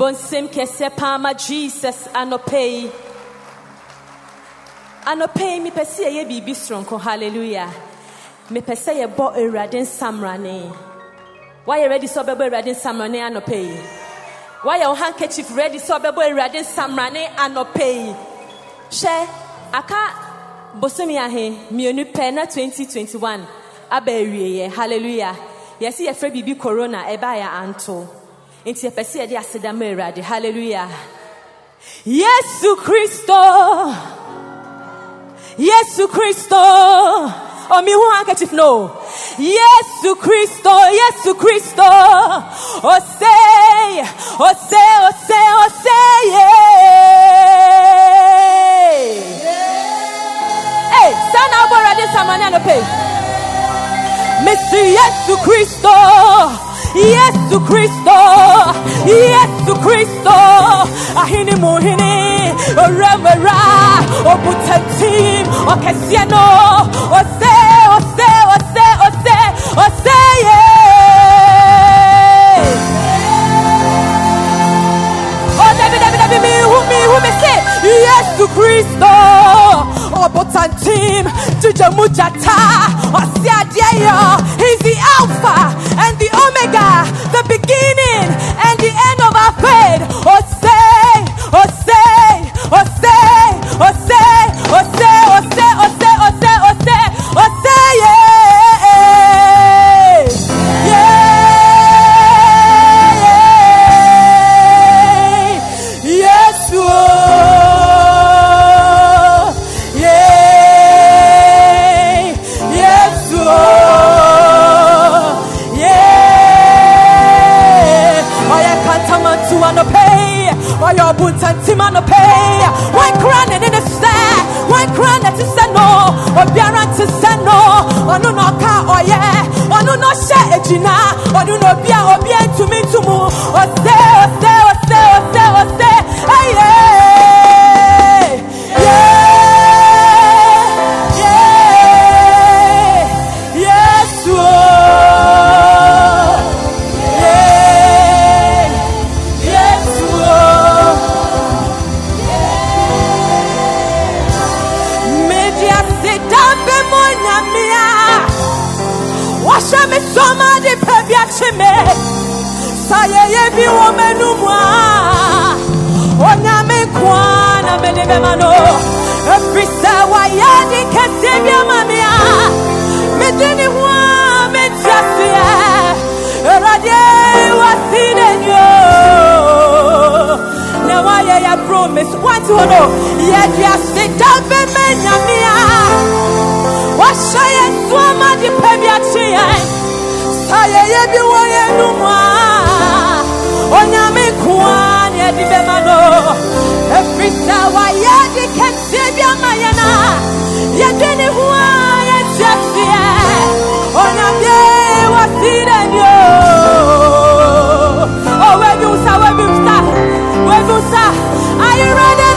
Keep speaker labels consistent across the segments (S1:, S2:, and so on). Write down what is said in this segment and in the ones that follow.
S1: Bonsim kese pama Jesus anopei. Anopei mi pesi ye bibi stronko. Hallelujah. Me pese ye bo eradin samrane. Why you ready so bebo eradin samrane anopei? Why your handkerchief ready so bebo eradin samrane anopei? She aka bosomi ahe mienu pɛ na 2021 aba awieyɛ hallelujah yɛsi yɛfrɛ biribi corona ɛbaa yɛ anto nti yɛpɛ sɛ yɛde aseda ma awurade. Hallelujah. Yesu kristo. Yesu kristo. Omi hu handkerchief no. Yesu kristo yesu kristo. Osei osei osei osei yeah. hey sana abo awurade samane anɔpɛ Missy Yesu Christo, Yesu Christo, Yesu Christo, Ahini Muhini, Remera, Obutantim, Okesiano, Ose, Ose, Ose, Ose, Ose, yeah. Yesu Christo, Obutantim, Jujamujata, Osiadia, He's the Alpha and the Omega, the beginning and the end of our faith. Ose, Ose, Ose, obiara nti sɛ no. Ɔno na ɔka ɔyɛ ɔno na ɔhyɛ agyina ɔno na obi a obi atumi Ose ose ose ose ɔsɛ ɔsɛ ɛyɛ. bi wɔ m'anim a onyame na mede bɛma no ɛfiri sɛ wayɛ de kɛseɛ bi ama me a mede ne ho a mɛtia seɛ awurade wasi n'anwuo na wayɛ promise. Wante hɔ no yɛde aseda bɛma nyame a wahyɛ yɛ so ama de pɛ bi akye yɛn sɛ bi wɔ yɛ no onyame nkoa ne ɛde bɛma no ɛfiri sɛ wayɛ de kɛseɛ bi ama yɛ no a yɛde ne ho a yɛte aseɛ onyame wasii dɛ bi o oh, wɛbi wo sa wɛbi wo sa wɛbi sa are you ready?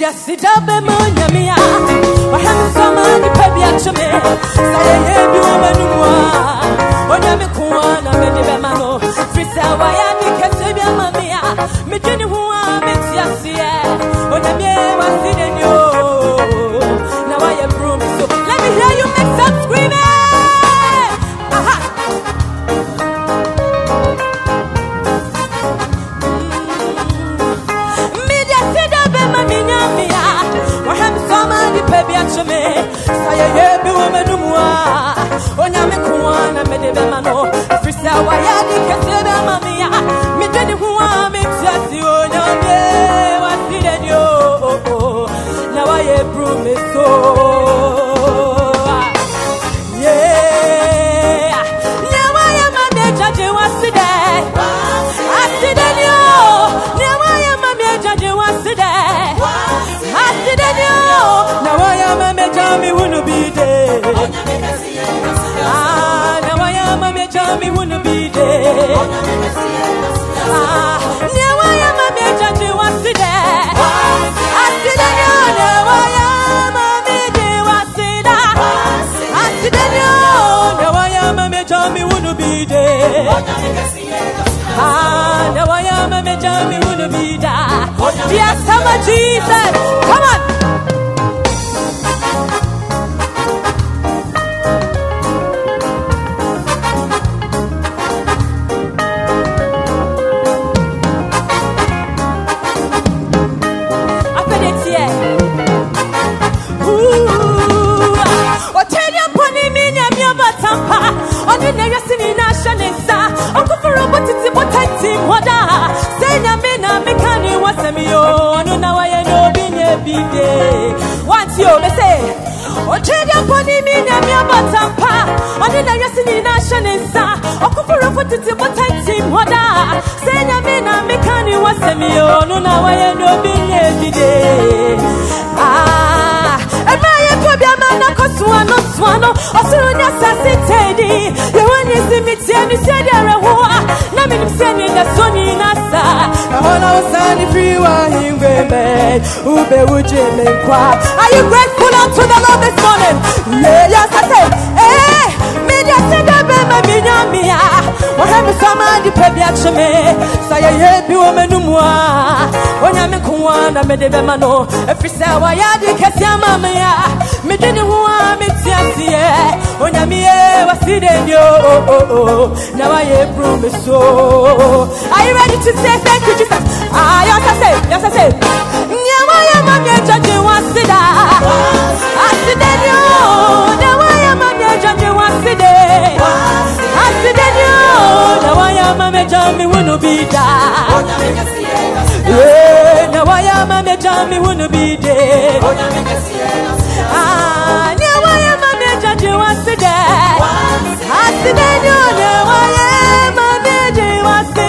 S1: Yasita Bemonia, Wahamsama, Pabiachame, Sayebi Womanua, Onamikuana, Medibamano, Frisa, Wayani, Casabia, Mamia, Mijini, who are Mitsiasia, Onamia, Dear on, Jesus, come on. Ne nsa ɔkoforo bɔ tete bɔtantim hɔ da sɛ nyame na meka ne wɔsɛm yo ɔno na wayɛ ne obi nyɛ bibie ah ɛmɛ yɛ kɔ bi ama na kɔ soa no soa no ɔsoro ne asase tɛɛdi yɛwɔ ne si mi tie ne sie de ɛrɛ ho a na mi nim sɛ ne da so ni na sa. Ɛhɔ na wo sa ne firi wa hingwe mɛ ube wo gye me nkwa are you grateful unto the lord this morning? Yeah yes i say eh me de se me so are you ready to say thank you jesus? Ah yes i say yes i say. Nyɛ wayɛ ma me agyagye wase da ase de ase de ni o na wayɛ ma me agya me wo no bi da Yeah, na wayɛ ma me agya me wo no bi de Ah, na wayɛ ma me agyagye wase de ase de ni o na wayɛ ma me agye wase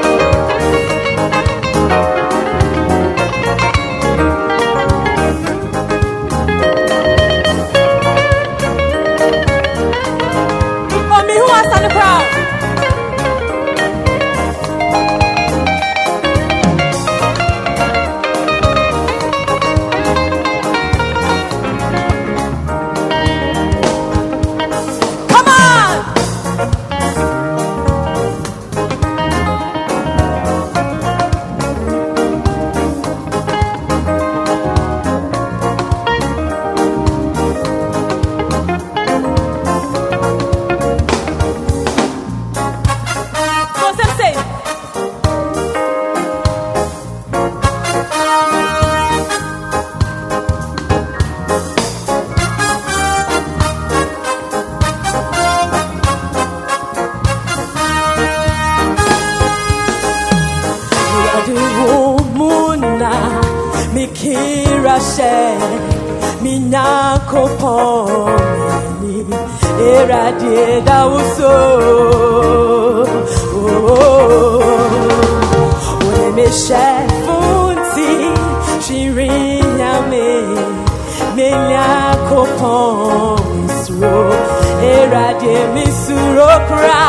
S1: Muna mikira she minyakoponi eradie dawuso onemeshe oh, oh, oh, funti shirinyame menyakoponi suro eradie misuro kra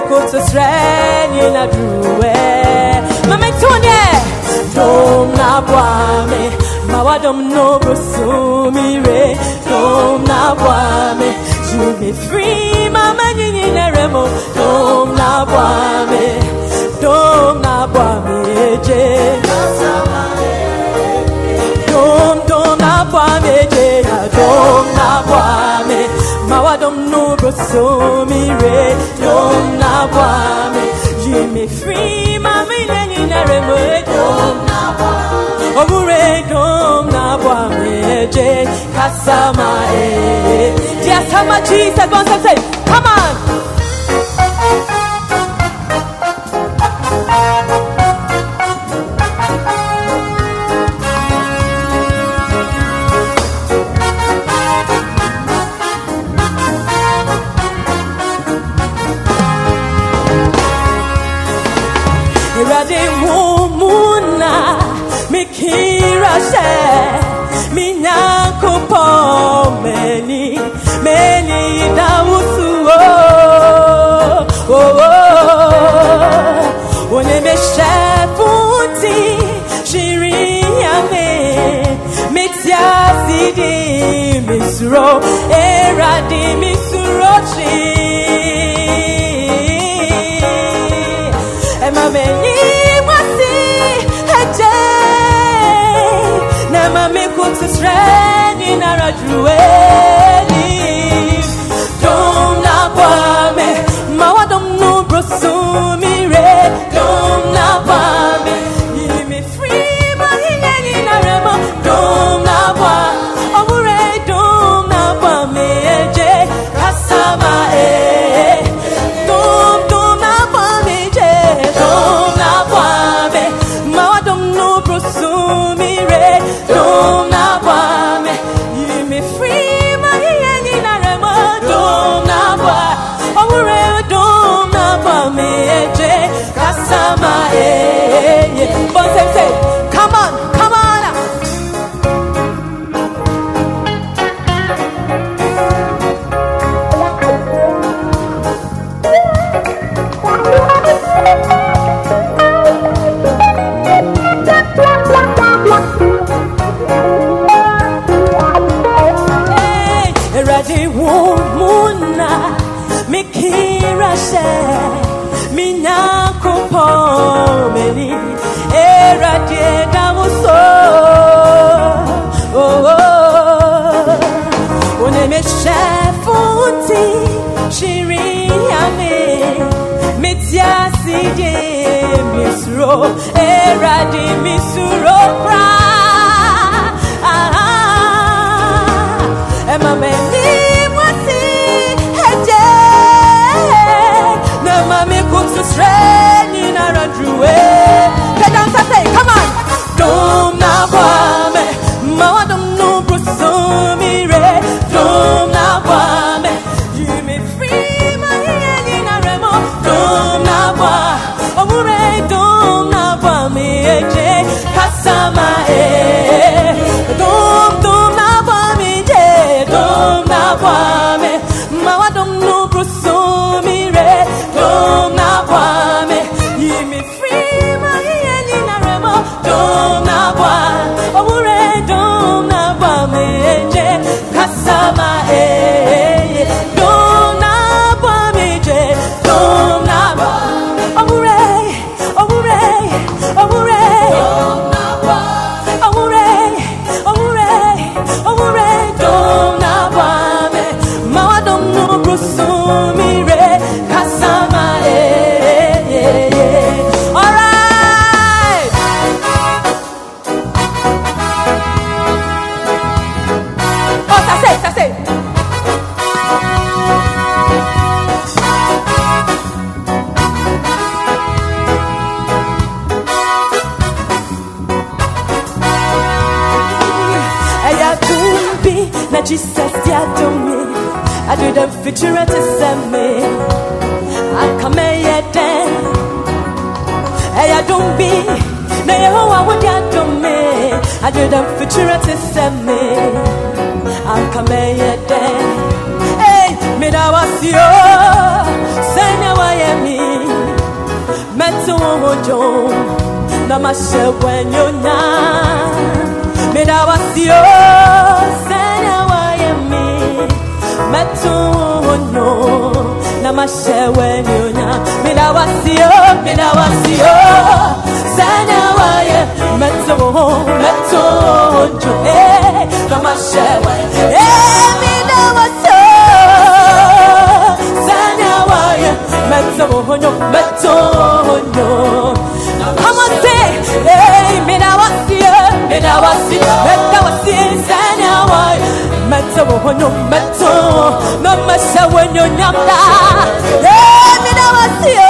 S1: na mame kutu sreni na druwe mame tunye dom na bwame mawadom no brosumire dom na bwame you be free mama nyinyi na dom na bwame dom na bwame eje dom dom na bwame je. Dom na bwame mawa dom no broso mi re dom na you me free mama nyanyi na remo dom na bwame omure dom na bwame je kasama eh dear sama say come on usinyamazishe minakupomeni meni damusuo oh, oh, oh. unemeshe futi shiriame mitiazidi misro era eradimisi is reigning, our true. Eh? tiasije misro eradi misuro pra. Ah ema meni mwasi heje na mami kutu sreni na radruwe shewenyonya mina wasiyo mina wasiyo sana waye metso metso njo eh kama shewe eh mina wasiyo sana waye metso honyo metso honyo kama te eh mina wasiyo mina wasiyo metso wasiyo sana waye metso honyo metso no masa wenyonyamda emina wasio oh.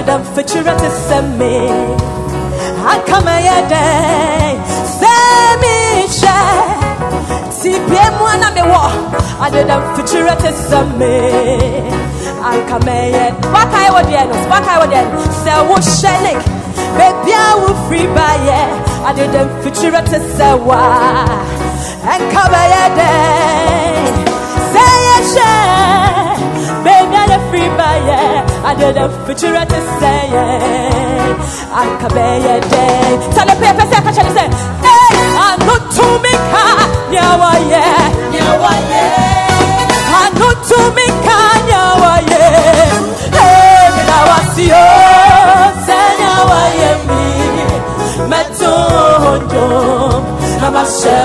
S1: Adedam fitira te seme akama yede semi she si bie mu ana me wo adedam fitira te seme akama yede wakai wo de no wakai wo de se wo shene baby I will free by ye adedam fitira te sewa akama yede say adedam fitira te say ye akama yede tell the paper say catch say hey I no to me ka nyawa ye nyawa ye Anu to me kanya waye Hey, mina wasio Sanya waye mi Namashe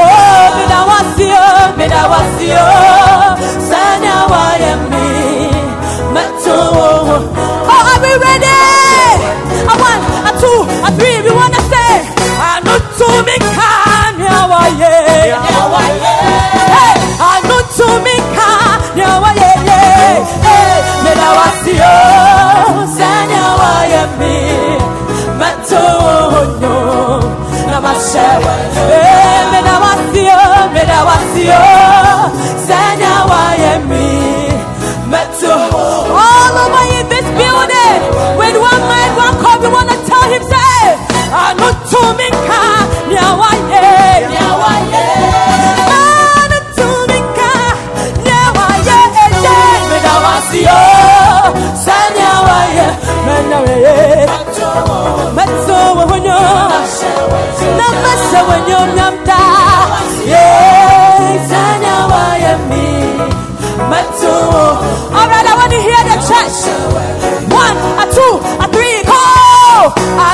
S1: Oh, mina wasio Mina wasio we ready? A one, a two, a three, we wanna say Anu to me kanya waye Hey, anu to me kanya waye Hey, mina wasio Sanya waye mi Metonjo Namashe Hey, mina Mi Alright I want to hear the church One, a two, a three, go! Anu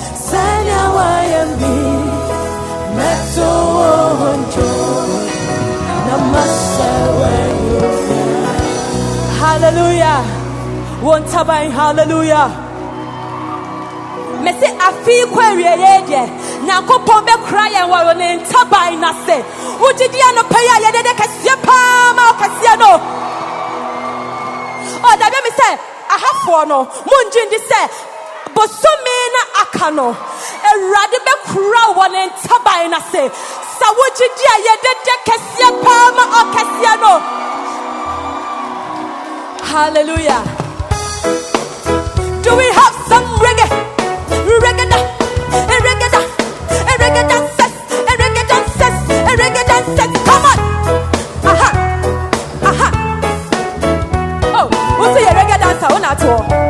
S1: Meto yo Na meshewe Hallelujah. One tabai, hallelujah. mese afei kɔ awieɛ deɛ nyankopɔn bɛkora yɛn wɔ ne ntaban no ase wogyedi anɔpa yi a yɛde de kɛseɛ paa ma ɔkɛseɛ no ɔdabi me sɛ ahafoɔ no. Mongye ndi sɛ bosome na aka no awurade bɛkora wɔ ne ntaban no ase sɛ hallelujah do we have some reggae? Reggae, da, reggae, da, reggae dances, reggae reggae dances. Come on, aha, aha. Oh, what's your reggae dancer? All. Mama,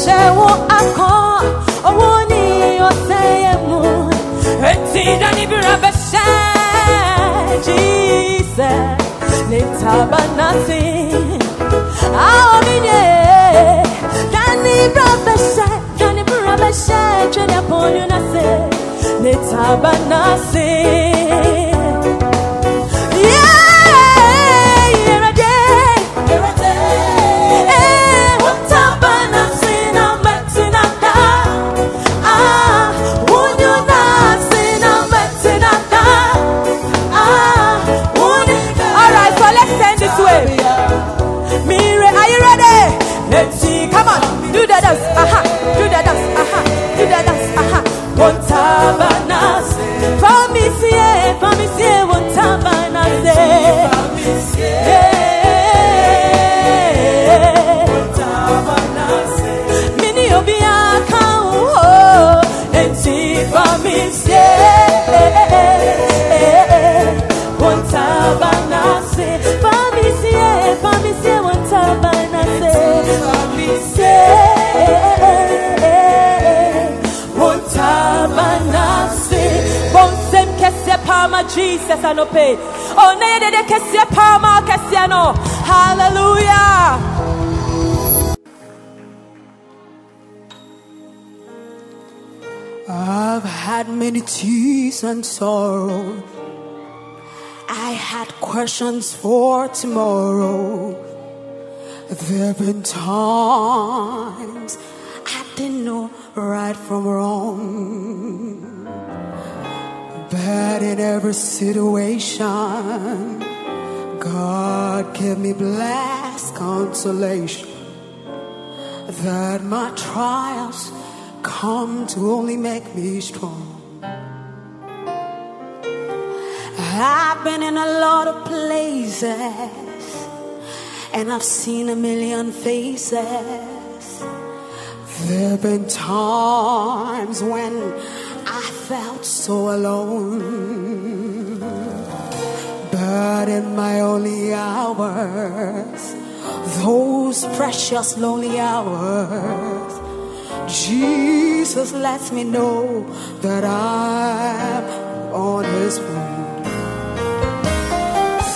S2: hyɛwo akɔ ɔwo ne ɔsɛeɛ mu enti da
S1: ne bira bɛhyɛ gyisɛ ne taba nase aomine da ne bira bɛhyɛ da ne bira bɛhyɛ twɛne apɔnyo nase taba nase of Jesus anope. Oh, ne de de kesia parma kesia no. Hallelujah.
S2: I've had many tears and sorrow. I had questions for tomorrow. There have been times I didn't know right from wrong. in every situation. God, give me blessed consolation that my trials come to only make me strong. I've been in a lot of places and I've seen a million faces. There've been times when I felt so alone. But in my only hours, those precious lonely hours, Jesus lets me know that I'm on his way.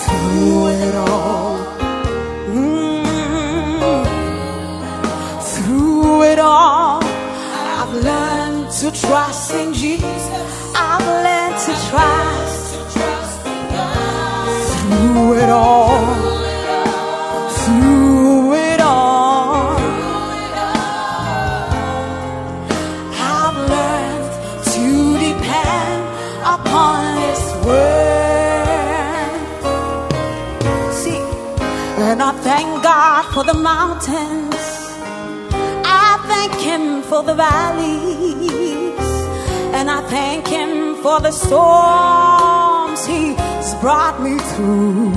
S2: Through it all, mm, through it all, I've learned to trust in Jesus. I've learned to trust through it all, through it all. I've learned to depend upon His word. See, and I thank God for the mountains. I thank Him for the valleys, and I thank Him for the storms He's brought me through.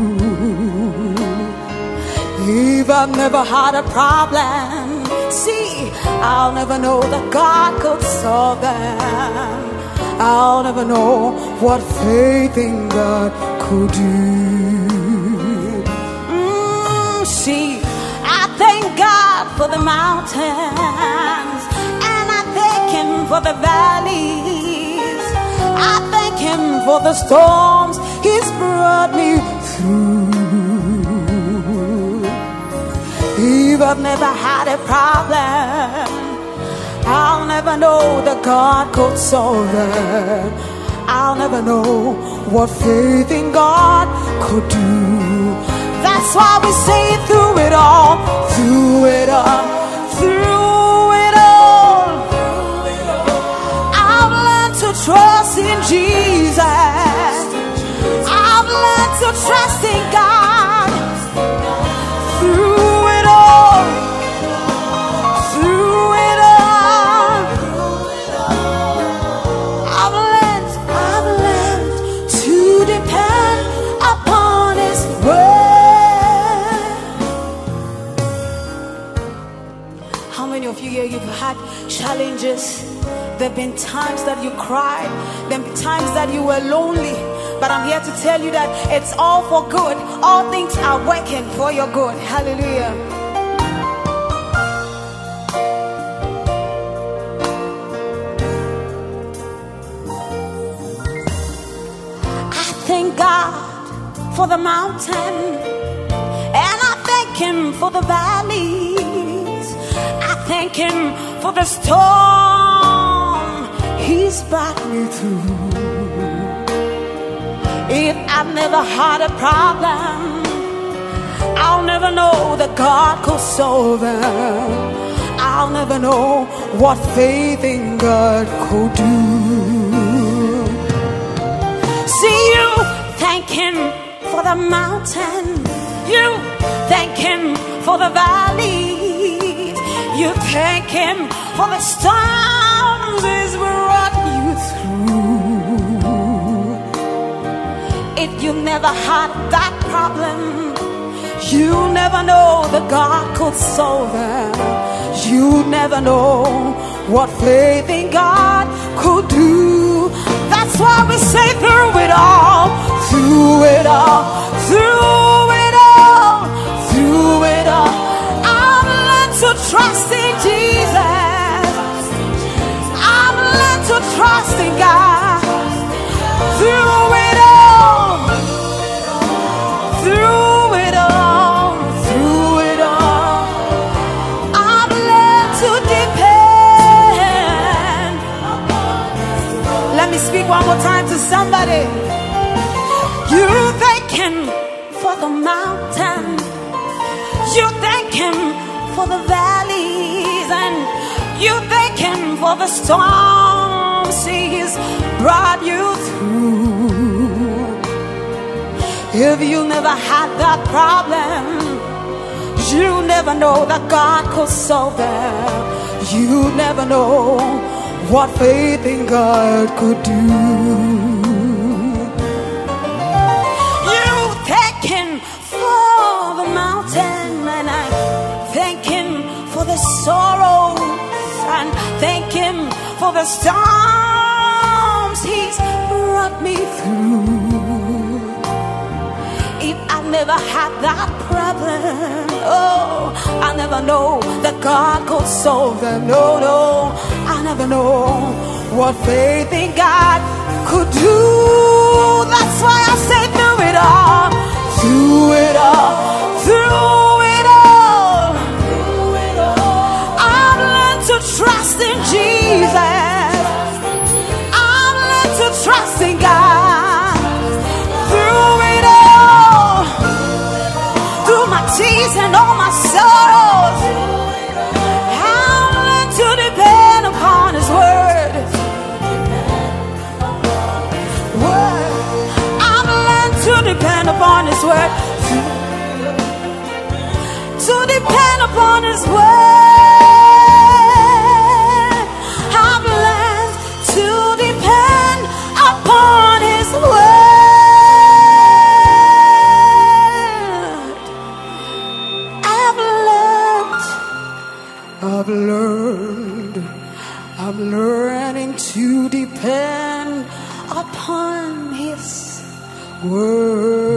S2: If I've never had a problem, see, I'll never know that God could solve them. I'll never know what faith in God could do. Mm, see, I thank God for the mountains, and I thank Him for the valleys. I thank Him for the storms He's brought me through. If I've never had a problem, I'll never know that God could solve it. I'll never know what faith in God could do. That's why we say through it all, through it all, challenges? There have been times that you cried, there have been times that you were lonely. But I'm here to tell you that it's all for good. All things are working for your good. Hallelujah. I thank God for the mountain, and I thank Him for the valleys. I thank Him for the storm He's brought me through. If I've never had a problem, I'll never know that God could solve them. I'll never know what faith in God could do. See you, thank Him for the mountain. You thank Him for the valleys. You thank Him for the storms He's brought you through. If you never had that problem, you never know that God could solve it. You never know what faith in God could do. That's why we say through it all, through it all, through trust in Jesus. I've learned to trust in God. Through it all, through it all, through it all. I've learned to depend. Let me speak one more time to somebody. You thank Him for the mountain. You thank Him for the valleys, the storms He's brought you through. If you never had that problem, you never know that God could solve it. You never know what faith in God could do. You for the storms He's brought me through. If I never had that problem. Oh, I never know that God could solve them. No, no, I never know what faith in God could do. That's why I say through it all, through it all, through Jesus. I've learned to trust in God. Through it all, through my tears and all my sorrows, I've learned to depend upon His word. Word. I've learned to depend upon His word. To depend upon His word. I've learned, I'm learning to depend upon His word.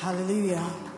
S2: Hallelujah.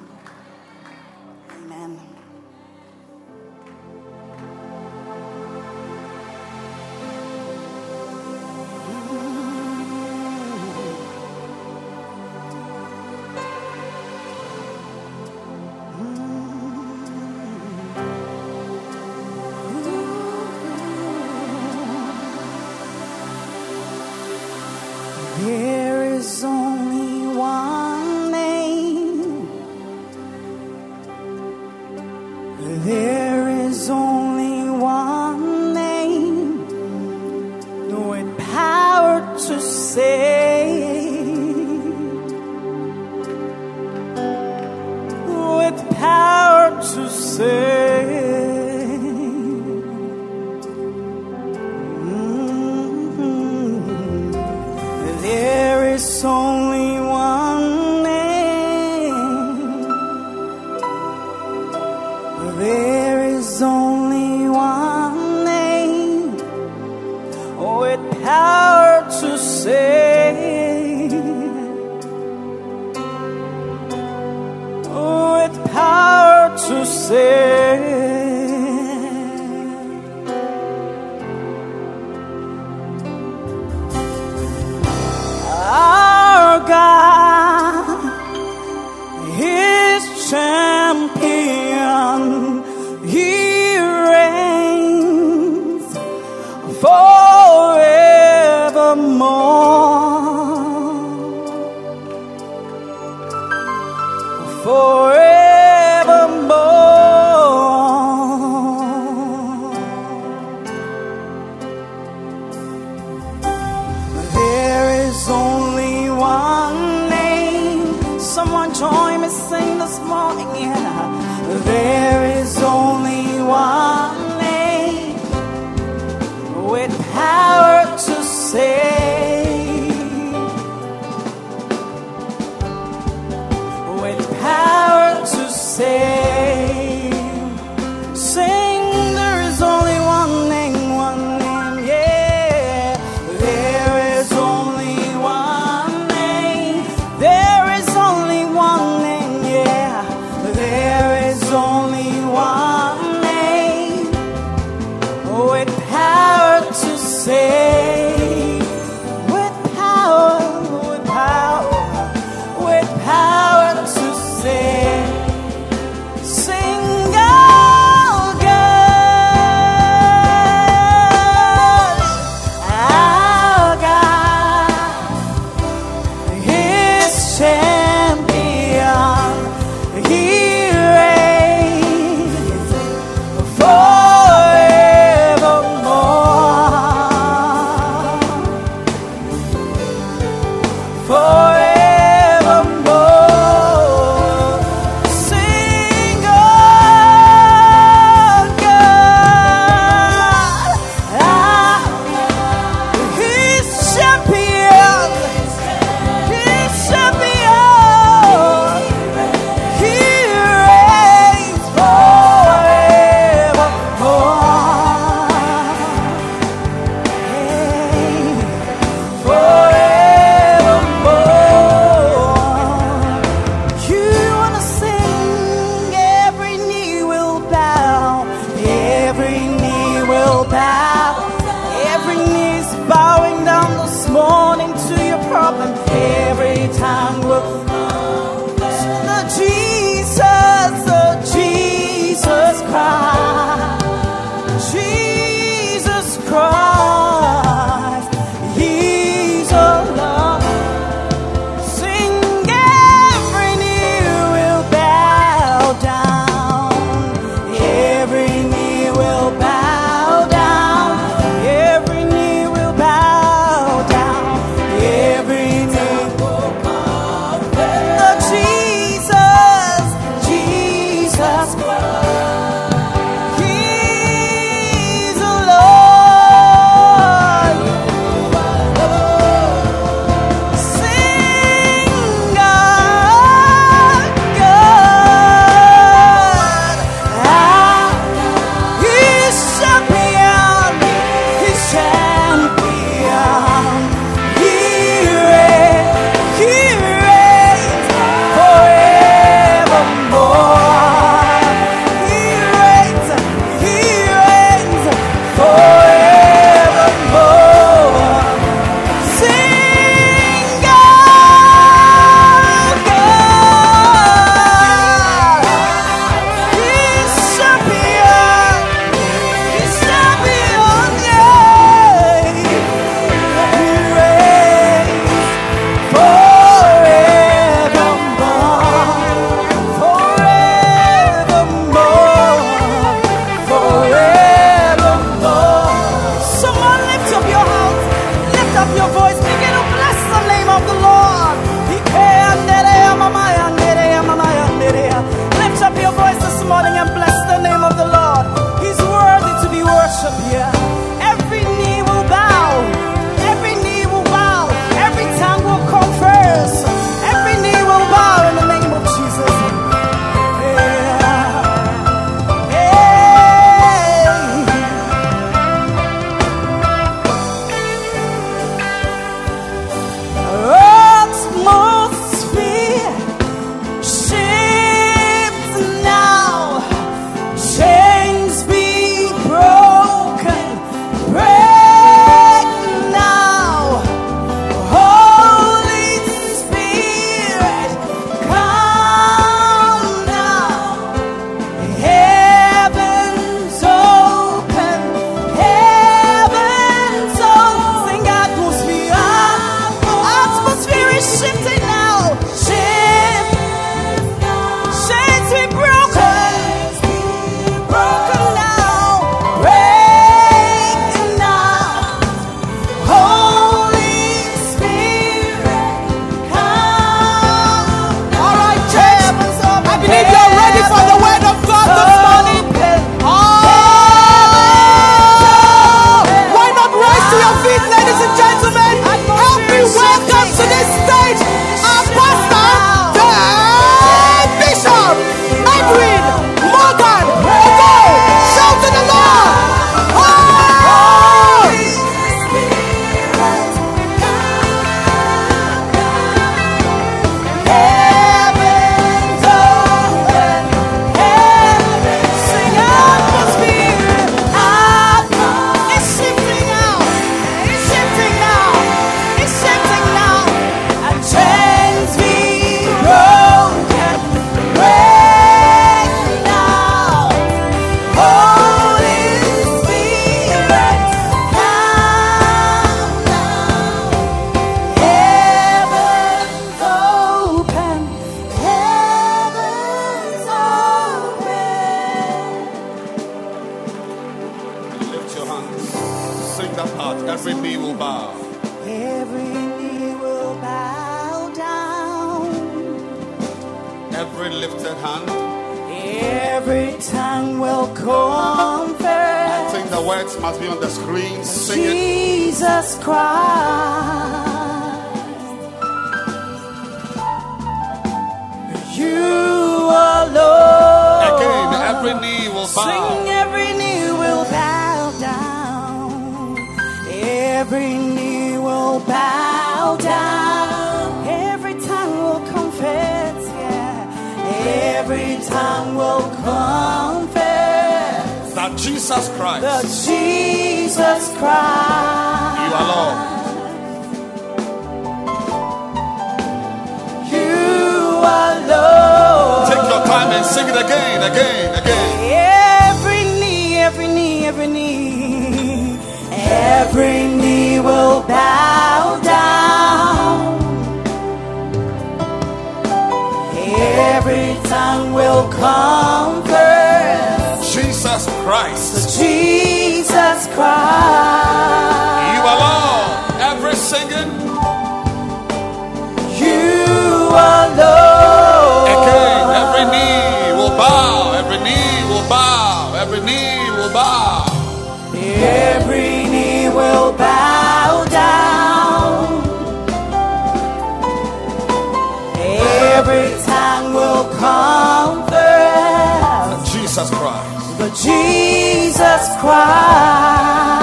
S2: Jesus Christ.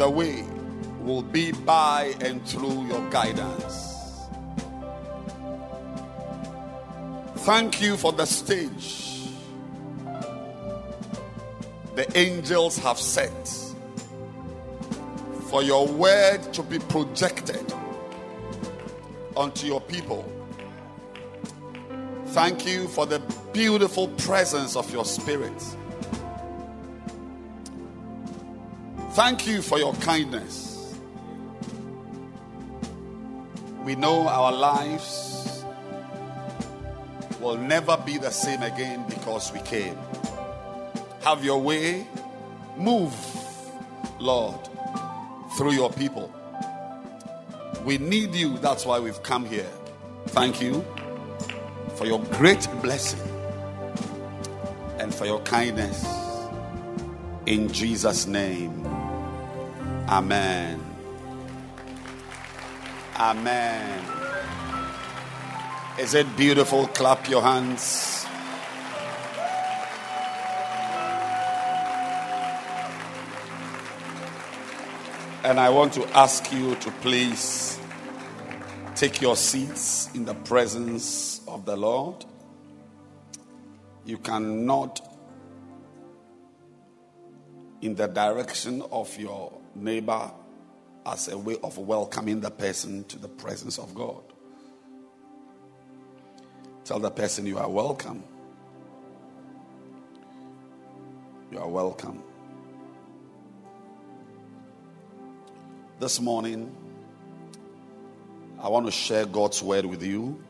S2: The
S3: way will be by and through your guidance. Thank you for the stage the angels have set for your word to be projected unto your people. Thank you for the beautiful presence of your spirit. Thank you for your kindness. We know our lives will never be the same again because we came. Have your way. Move, Lord, through your people. We need you. That's why we've come here. Thank you for your great blessing and for your kindness. In Jesus' name. Amen. Amen. Is it beautiful? Clap your hands. And I want to ask you to please take your seats in the presence of the Lord. You cannot, in the direction of your neighbor as a way of welcoming the person to the presence of God. Tell the person you are welcome. You are welcome. This morning, I want to share God's word with you.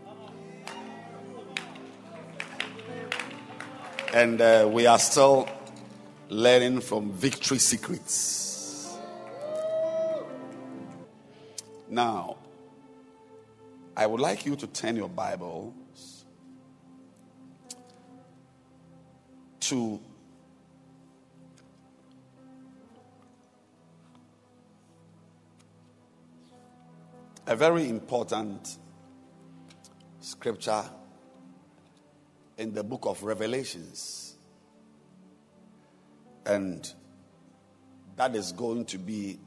S3: And uh, we are still learning from Victory Secrets. Now, I would like you to turn your Bibles to a very important scripture in the book of Revelations. And that is going to be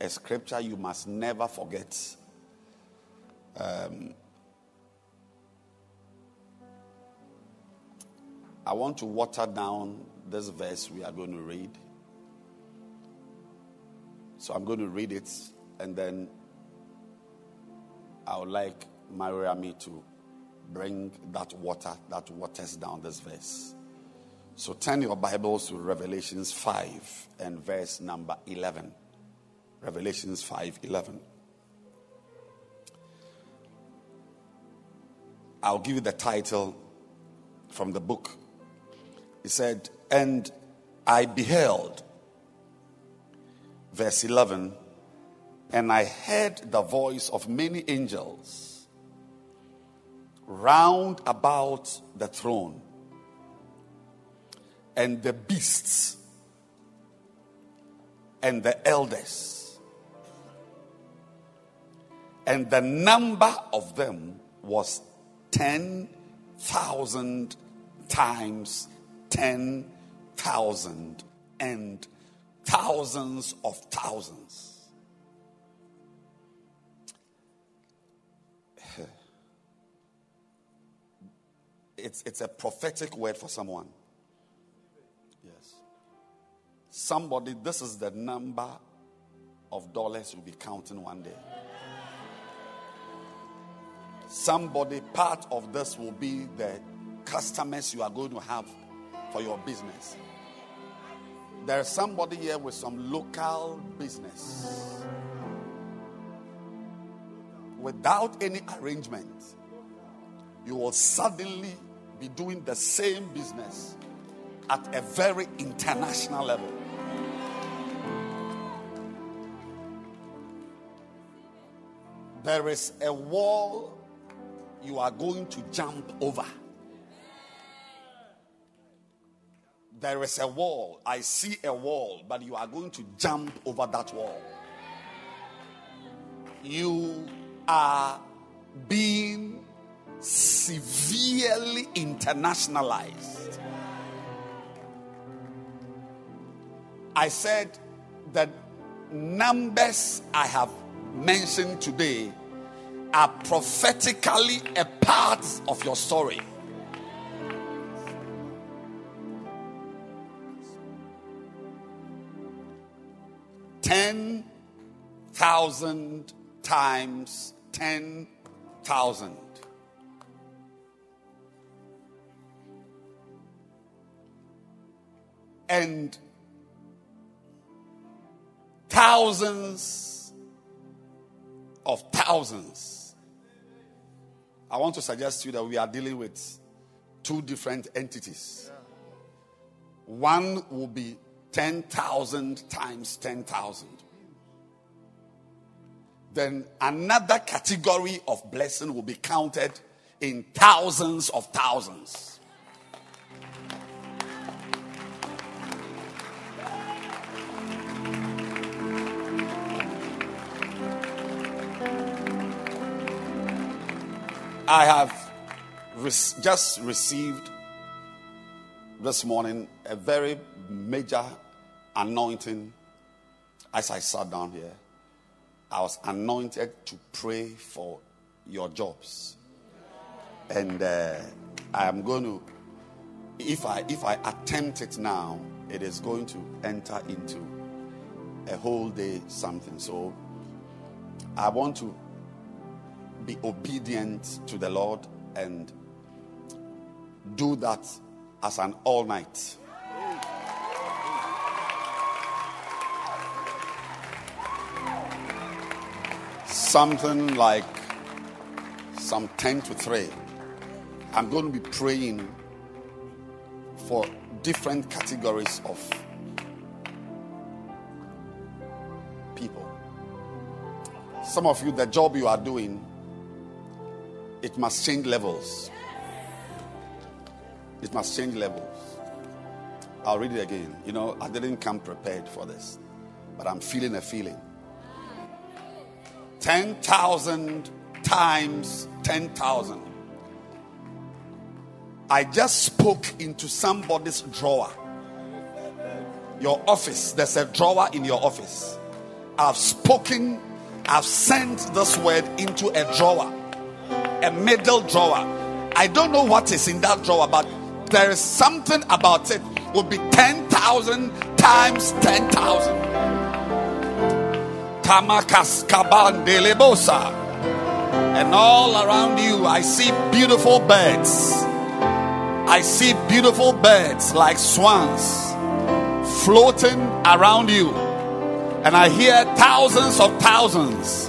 S3: a scripture you must never forget. Um, I want to water down this verse we are going to read. So I'm going to read it and then I would like Mariami to bring that water that waters down this verse. So turn your Bibles to Revelations 5 and verse number 11. Revelations 5:11. I'll give you the title from the book. He said, And I beheld, verse 11, and I heard the voice of many angels round about the throne, and the beasts, and the elders. And the number of them was 10,000 times 10,000 and thousands of thousands. It's, it's a prophetic word for someone. Yes. Somebody, this is the number of dollars you'll be counting one day. Somebody, part of this will be the customers you are going to have for your business. There's somebody here with some local business. Without any arrangement, you will suddenly be doing the same business at a very international level. There is a wall you are going to jump over. There is a wall. I see a wall, but you are going to jump over that wall. You are being severely internationalized. I said that numbers I have mentioned today are prophetically a part of your story. Ten thousand times ten thousand. And thousands of thousands. I want to suggest to you that we are dealing with two different entities. One will be 10,000 times 10,000. Then another category of blessing will be counted in thousands of thousands. I have re- just received this morning a very major anointing as I sat down here. I was anointed to pray for your jobs. And uh, I am going to, if I, if I attempt it now, it is going to enter into a whole day something. So I want to be obedient to the Lord and do that as an all night. Something like some 10 to 3. I'm going to be praying for different categories of people. Some of you, the job you are doing, it must change levels. It must change levels. I'll read it again. You know, I didn't come prepared for this, but I'm feeling a feeling. 10,000 times 10,000. I just spoke into somebody's drawer. Your office, there's a drawer in your office. I've spoken, I've sent this word into a drawer, a middle drawer. I don't know what is in that drawer, but there is something about it. Will be 10,000 times 10,000. Tamakas kaban delebosa. And all around you, I see beautiful birds. I see beautiful birds like swans floating around you. And I hear thousands of thousands,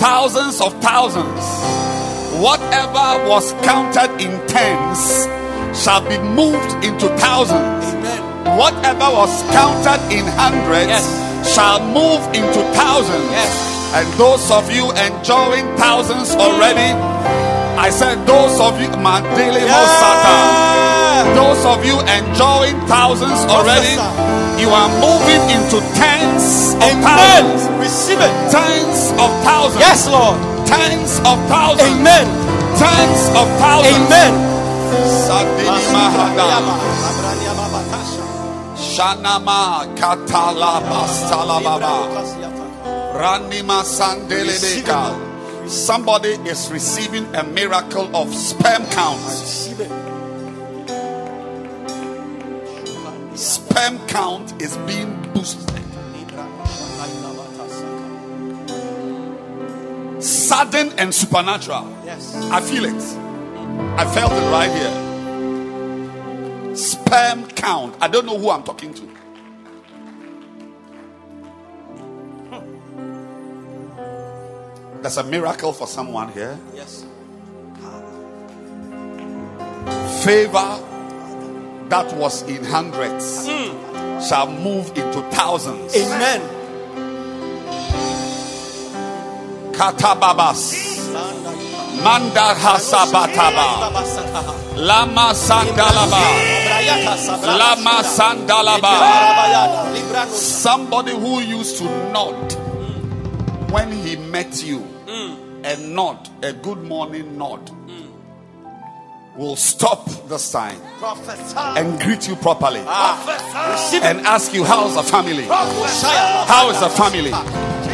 S3: thousands of thousands. Whatever was counted in tens shall be moved into thousands.
S2: Amen.
S3: Whatever was counted in hundreds
S2: Yes.
S3: shall move into thousands.
S2: Yes.
S3: And those of you enjoying thousands already, I said, those of you, Mandele Mosata,
S2: Yeah.
S3: those of you enjoying thousands already, you are moving into tens of
S2: Amen.
S3: thousands.
S2: Receive it.
S3: Tens of thousands.
S2: Yes, Lord.
S3: Tens of thousands.
S2: Amen.
S3: Tens of thousands.
S2: Amen.
S3: Shanama Katalaba Salababa. Ranima Sandelebeka. Somebody is receiving a miracle of sperm count. Sperm count is being boosted. Sudden and supernatural.
S2: Yes.
S3: I feel it. I felt it right here. Sperm count. I don't know who I'm talking to. That's a miracle for someone here.
S2: Yes.
S3: Favor that was in hundreds hmm. shall move into thousands.
S2: Amen.
S3: Katababas. Mandar hasabataba. Lama sandalaba. Lama sandalaba. Somebody who used to nod when he met you, a nod, a good morning nod, will stop this time
S2: Prophesy.
S3: and greet you properly and ask you, How's the family? How is the family?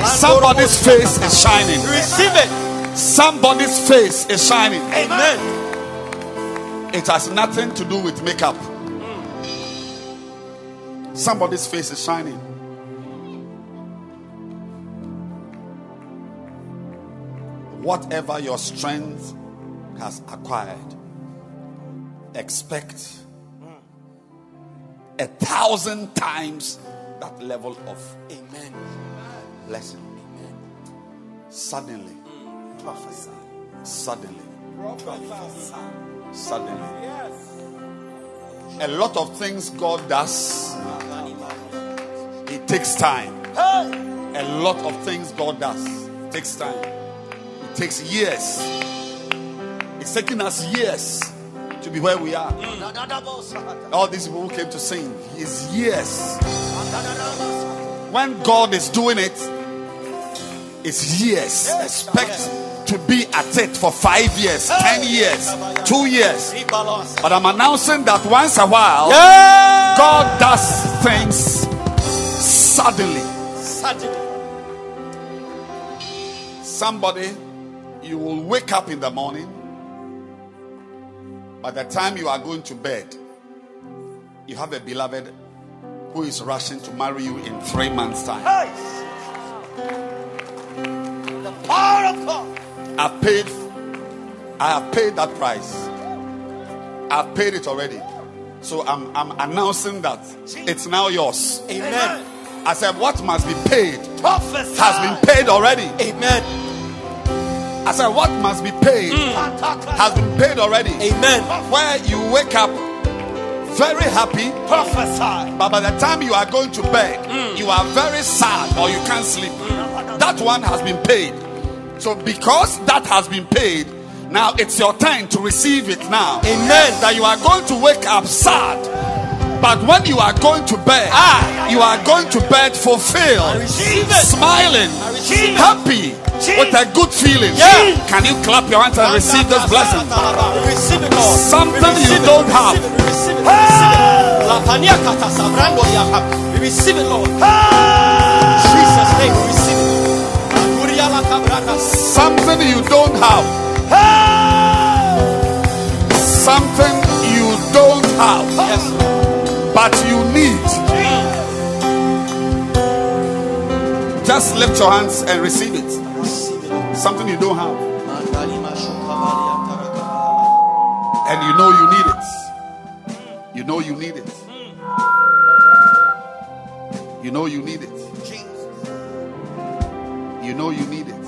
S3: Somebody's face is shining.
S2: Receive it.
S3: Somebody's face is shining.
S2: Amen.
S3: It has nothing to do with makeup. Somebody's face is shining. Whatever your strength has acquired, expect a thousand times that level of
S2: Amen.
S3: blessing. Suddenly,
S2: Prophesy.
S3: suddenly, suddenly. A lot of things God does, it takes time. A lot of things God does takes time. It takes years. It's taking us years to be where we are. All these people who came to sing is years. When God is doing it, it's years. Expect to be at it for five years, ten years, two years. But I'm announcing that once a while,
S2: Yeah.
S3: God does things suddenly.
S2: Suddenly.
S3: Somebody, you will wake up in the morning. By the time you are going to bed, you have a beloved who is rushing to marry you in three months' time.
S2: The power of God.
S3: I've paid, I have paid that price. I've paid it already. So I'm, I'm announcing that it's now yours.
S2: Amen.
S3: I said, what must be paid
S2: Prophesy.
S3: has been paid already.
S2: Amen.
S3: I said, what must be paid hmm. has been paid already.
S2: Amen.
S3: Where you wake up very happy,
S2: Prophesy.
S3: but by the time you are going to bed, hmm. you are very sad or you can't sleep. That one has been paid. So because that has been paid, now it's your time to receive it now.
S2: Amen.
S3: That you are going to wake up sad But when you are going to bed,
S2: Ah.
S3: you are going to bed fulfilled, smiling, happy, with a good feeling.
S2: Yeah.
S3: Can you clap your hands and receive this blessing?
S2: Receive it, Lord.
S3: Something you don't have.
S2: we receive it, we receive it. Latania kata sabrando yaka. We receive it, Lord. Jesus' name, we receive it. Akuria la kabraka.
S3: Something you don't have. Something you don't have,
S2: Yes.
S3: But you need. Just lift your hands and receive it.
S2: Receive it, Lord.
S3: Something you don't have,
S2: Mandalima shukabali ataraka.
S3: and you know you need it. You know you need it. You know you need it. You know you need it.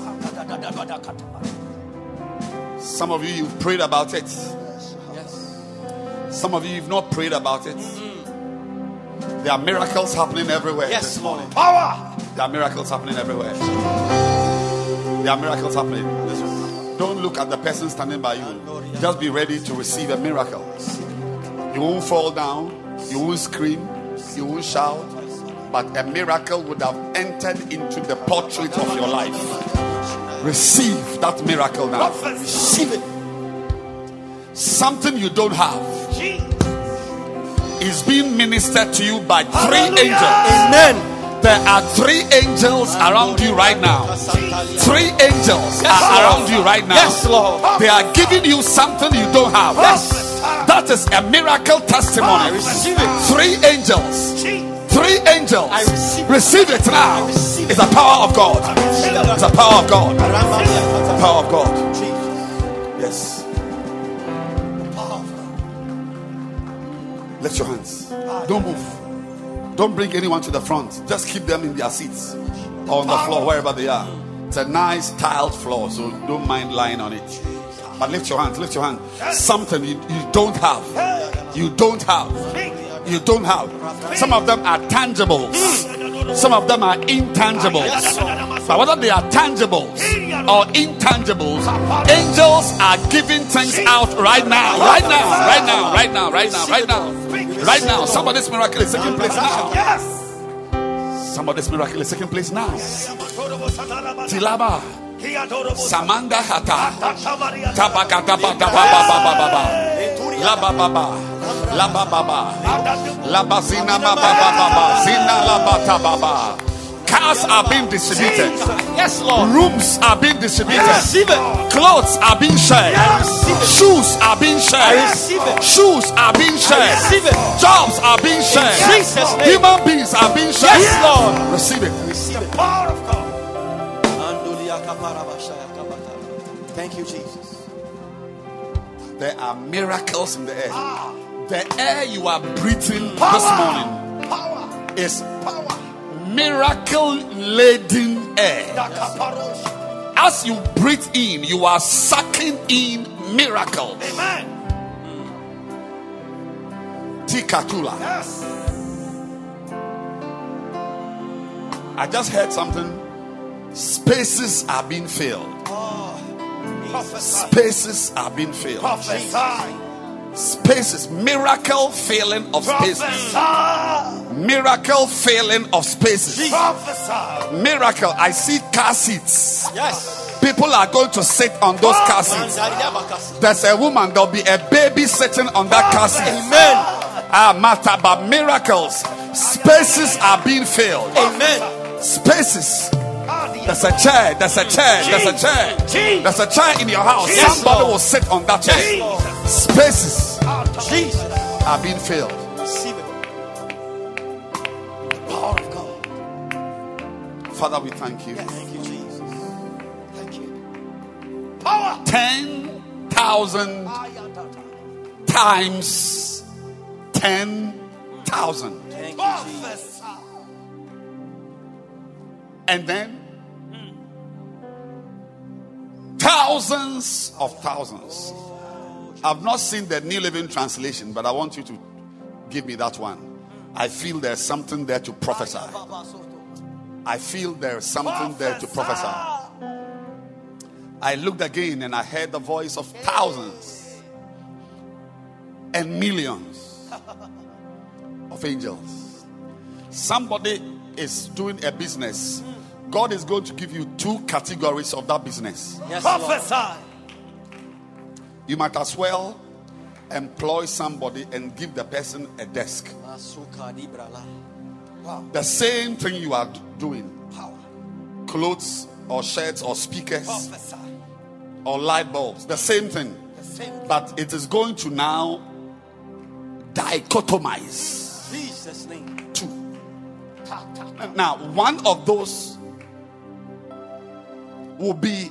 S3: Some of you, you've prayed about it.
S2: Yes.
S3: Some of you, you've not prayed about it. Mm. There are miracles happening everywhere.
S2: Yes,
S3: this
S2: Lord.
S3: morning.
S2: Power.
S3: There are miracles happening everywhere. There are miracles happening. Don't look at the person standing by you. Just be ready to receive a miracle. You won't fall down. You won't scream. You won't shout. But a miracle would have entered into the portrait of your life. Receive that miracle now.
S2: Receive it.
S3: Something you don't have is being ministered to you by three angels.
S2: Amen.
S3: There are three angels around you right now. Three angels are around you right now.
S2: Yes, Lord.
S3: They are giving you something you don't have.
S2: Yes.
S3: That is a miracle testimony.
S2: receive it.
S3: Three angels. Three angels.
S2: I receive it.
S3: Receive it now.
S2: receive
S3: It's a power of God. It's a power of God.
S2: Rambalia
S3: Power of God.
S2: Jesus.
S3: Yes. Lift your hands. Don't move. Don't bring anyone to the front. Just keep them in their seats or on the floor, wherever they are. It's a nice tiled floor, so don't mind lying on it. But lift your hands, lift your hand. Something you, you don't have. You don't have. You don't have. Some of them are tangibles. Some of them are intangibles. But whether they are tangibles or intangibles, angels are giving things out right now, right now, right now, right now, right now, right now, right now. Somebody's miracle is taking place now. Yes. Somebody's miracle is taking place now. Tilaba, Samanda Hata, Tabakataba, Tabababa, Labababa. Labababa, Labazina Mababa, Zina Labatababa. Cars are being distributed.
S2: Yes, Lord.
S3: Rooms are being distributed. Clothes are being shared. Shoes are being shared. Shoes are being shared. Jobs are being shared. Human beings are being shared.
S2: Yes, Lord.
S3: Receive it.
S2: Receive it. Power of God. Andulia kaparabashaya kabata. Thank you, Jesus.
S3: There are miracles in the air. Ah. The air you are breathing this morning
S2: Power.
S3: is
S2: Power.
S3: miracle laden air.
S2: Yakaparosh.
S3: As you breathe in, you are sucking in miracles.
S2: Amen.
S3: Tikatula.
S2: Yes.
S3: I just heard something. Spaces are being filled. Spaces are being filled. Spaces. Miracle filling of spaces. Miracle filling of spaces. Miracle. I see car seats.
S2: Yes.
S3: People are going to sit on those car seats. There's a woman, there'll be a baby sitting on that car seat.
S2: Amen.
S3: Ah, matter, but miracles. Spaces are being filled.
S2: Amen.
S3: Spaces. There's a chair, there's a chair, there's a chair.
S2: Jesus.
S3: There's a chair in your house.
S2: Yes,
S3: Somebody
S2: Lord.
S3: will sit on that chair.
S2: Yes, Lord.
S3: Spaces
S2: Jesus.
S3: are being filled.
S2: Receive it. The power of God.
S3: Father, we thank you.
S2: Thank you, Jesus. Thank you. Power.
S3: 10,000 times 10,000.
S2: Thank you, Jesus.
S3: And then thousands of thousands. I've not seen the New Living Translation, but I want you to give me that one. I feel there's something there to prophesy. I feel there's something there to prophesy. I looked again and I heard the voice of thousands and millions of angels. Somebody is doing a business. God is going to give you two categories of that business.
S4: Yes, Lord.
S2: Prophesy.
S3: You might as well employ somebody and give the person a desk.
S4: Masuka di brala.
S3: The same thing you are doing
S2: Power.
S3: clothes or shirts or speakers
S2: Prophesy.
S3: or light bulbs, the same thing.
S2: The same.
S3: But it is going to now dichotomize
S4: Jesus' name.
S3: two.
S2: Ta, ta, ta.
S3: Now, one of those will be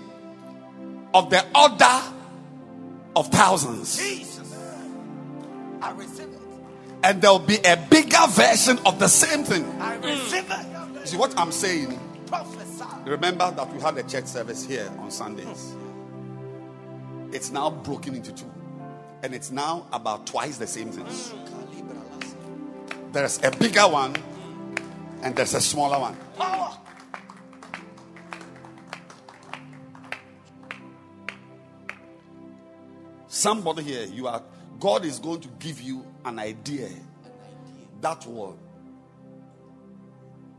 S3: of the order of thousands,
S2: Jesus. I receive it.
S3: and there will be a bigger version of the same thing.
S2: I receive it.
S3: See what I'm saying?
S2: Prophesy.
S3: Remember that we had a church service here on Sundays. It's now broken into two, and it's now about twice the same thing.
S4: Masuka.
S3: There's a bigger one, and there's a smaller one.
S2: Power.
S3: Somebody here, you are God is going to give you an idea that will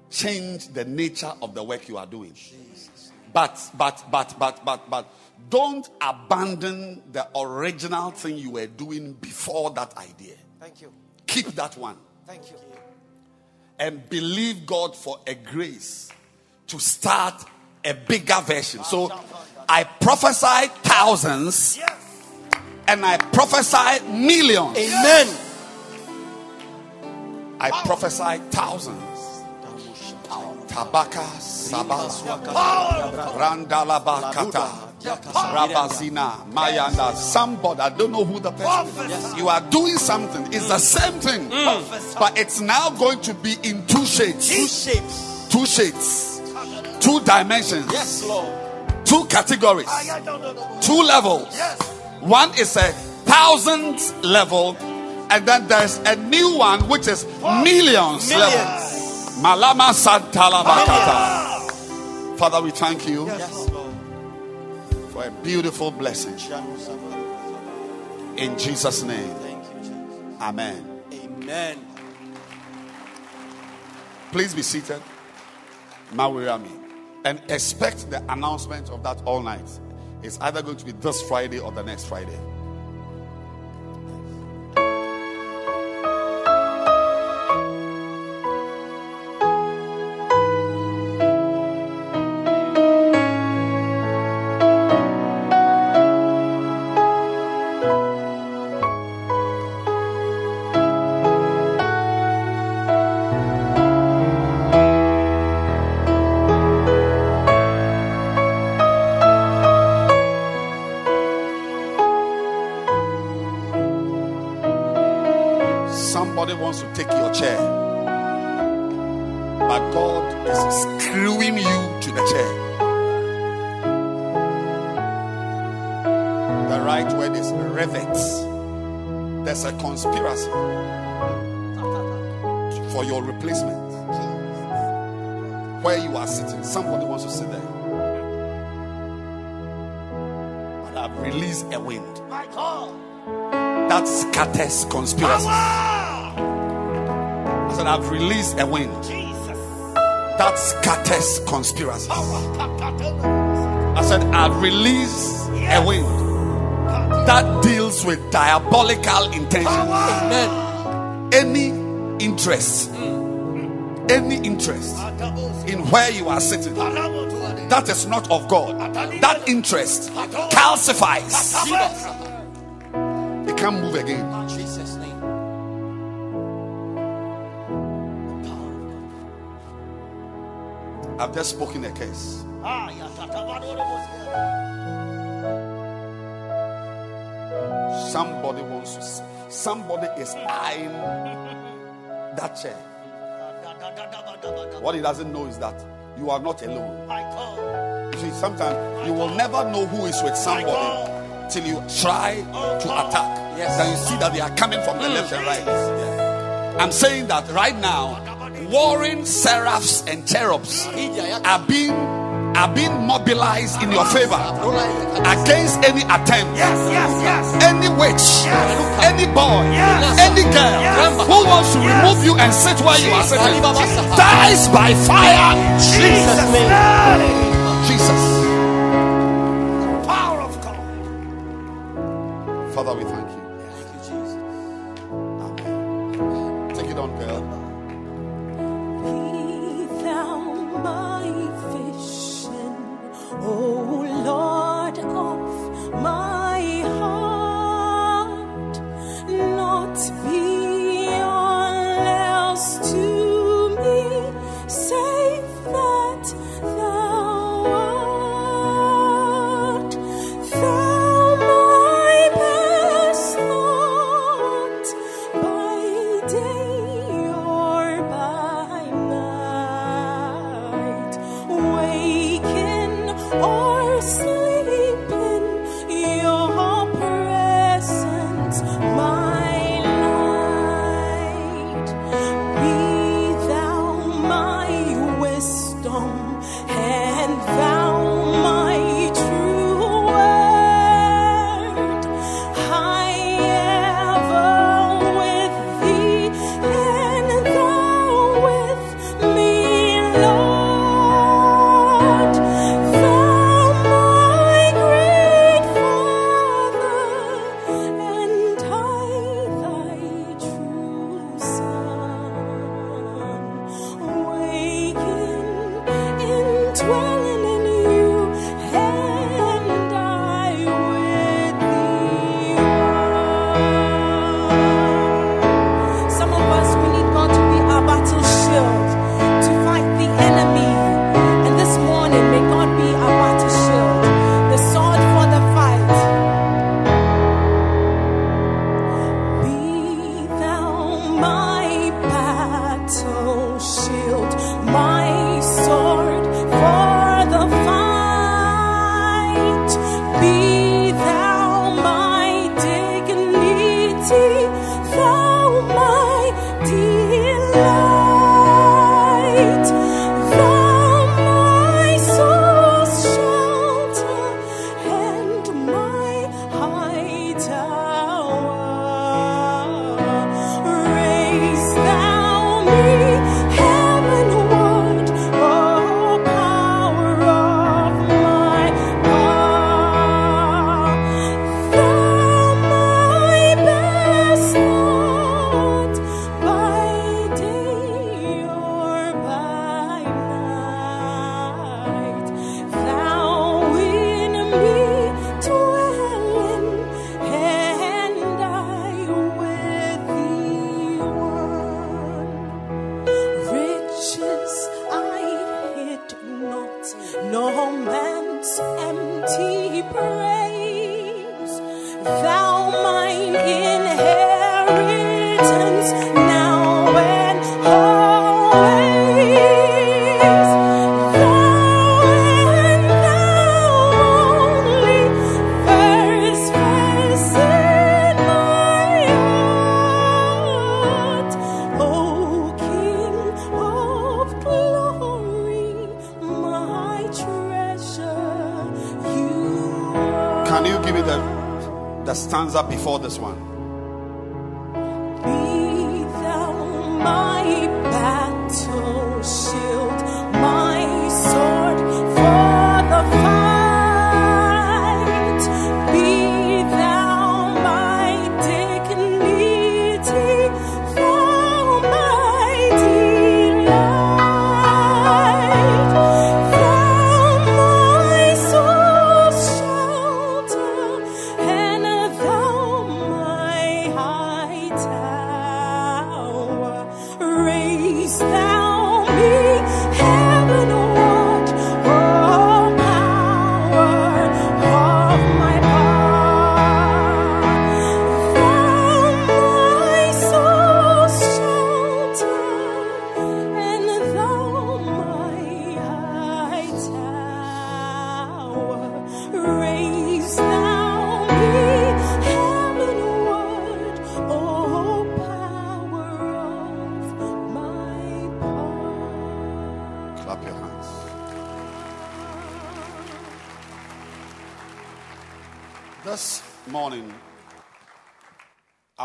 S3: change the nature of the work you are doing. But but but but but but don't abandon the original thing you were doing before that idea.
S4: Thank you.
S3: Keep that one
S4: Thank you.
S3: and believe God for a grace to start a bigger version. So I prophesy thousands
S2: Yes.
S3: And I prophesy millions.
S4: Amen.
S3: I prophesy thousands. Tabaka Saba Randalaba Kata Rabazina Mayanda. Somebody, I don't know who the person is. You are doing something. It's the same thing. Mm. But it's now going to be in two shades.
S4: Two shapes.
S3: Two shades. Two dimensions.
S4: Yes, Lord.
S3: Two categories.
S2: I don't know.
S3: Two levels.
S2: Yes.
S3: One is a thousand level, and then there's a new one which is millions, level.
S4: Millions.
S3: Malama Santalabakata. Father, we thank you
S4: Yes,
S3: for a beautiful blessing. In Jesus' name,
S4: Thank you, Jesus.
S3: Amen.
S4: Amen.
S3: Please be seated. Mawirami. And expect the announcement of that all night. It's either going to be this Friday or the next Friday. Conspiracy.
S2: Power.
S3: I said, I've released a wind
S2: Jesus.
S3: that scatters conspiracy.
S2: Power. Ta, ta, ta.
S3: I said, I've released a wind that deals with diabolical intentions.
S4: Amen.
S3: Any interest, mm. any interest in where you are sitting that is not of God, that interest calcifies. It can't move again. I've just spoken a case.
S2: Ah.
S3: Somebody wants to, s- somebody is eyeing that chair. What he doesn't know is that you are not alone. You see, sometimes you will never know who is with somebody till you try to attack.
S4: Yes.
S3: Then you see that they are coming from the left and right. I'm saying that right now, warring seraphs and cherubs are being
S1: are being mobilized in your favor against any attempt,
S5: yes, yes, yes.
S1: any witch, any boy, any girl who wants to remove you and sit where you are sitting, dies by fire.
S5: Jesus.
S1: Jesus.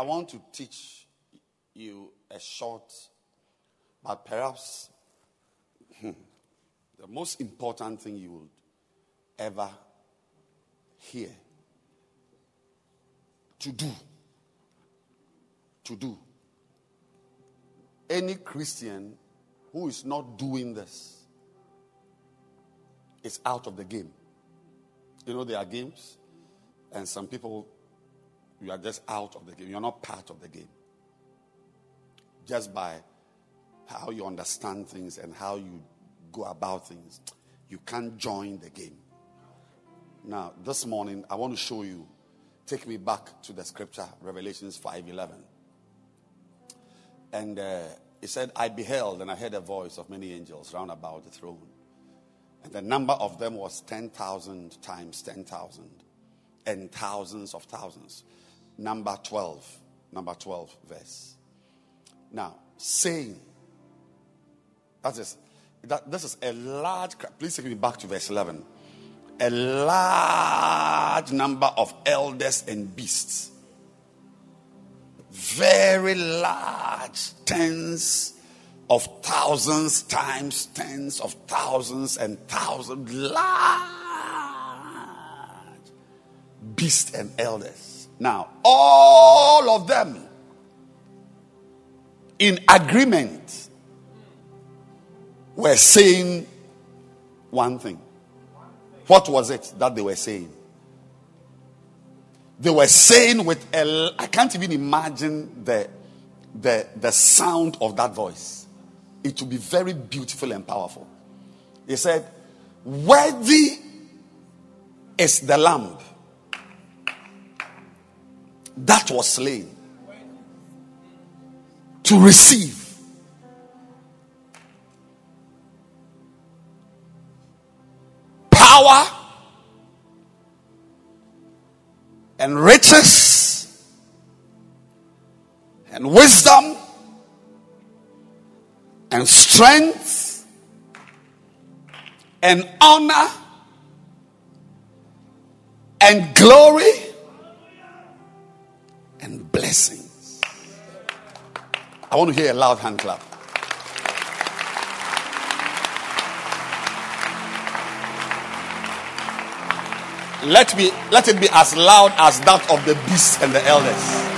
S3: Want to teach you a short, but perhaps hmm, the most important thing you would ever hear. To do. To do. Any Christian who is not doing this is out of the game. You know, there are games, and some people, you are just out of the game. You're not part of the game. Just by how you understand things and how you go about things, you can't join the game. Now, this morning, I want to show you, take me back to the scripture, Revelations 5.11. And uh, it said, I beheld and I heard a voice of many angels round about the throne. And the number of them was 10,000 times 10,000 and thousands of thousands. Number 12. Number 12 verse. Now, saying, that is, that, this is a large, please take me back to verse 11. A large number of elders and beasts. Very large, tens of thousands times tens of thousands and thousands, large beasts and elders. Now, all of them in agreement were saying one thing. What was it that they were saying? They were saying with a, I can't even imagine the, the, the sound of that voice it will be very beautiful and powerful. He said, Worthy is the lamb that was slain to receive. Power and riches and wisdom and strength and honor and glory and blessings. I want to hear a loud hand clap. Let me let it be as loud as that of the beasts and the elders.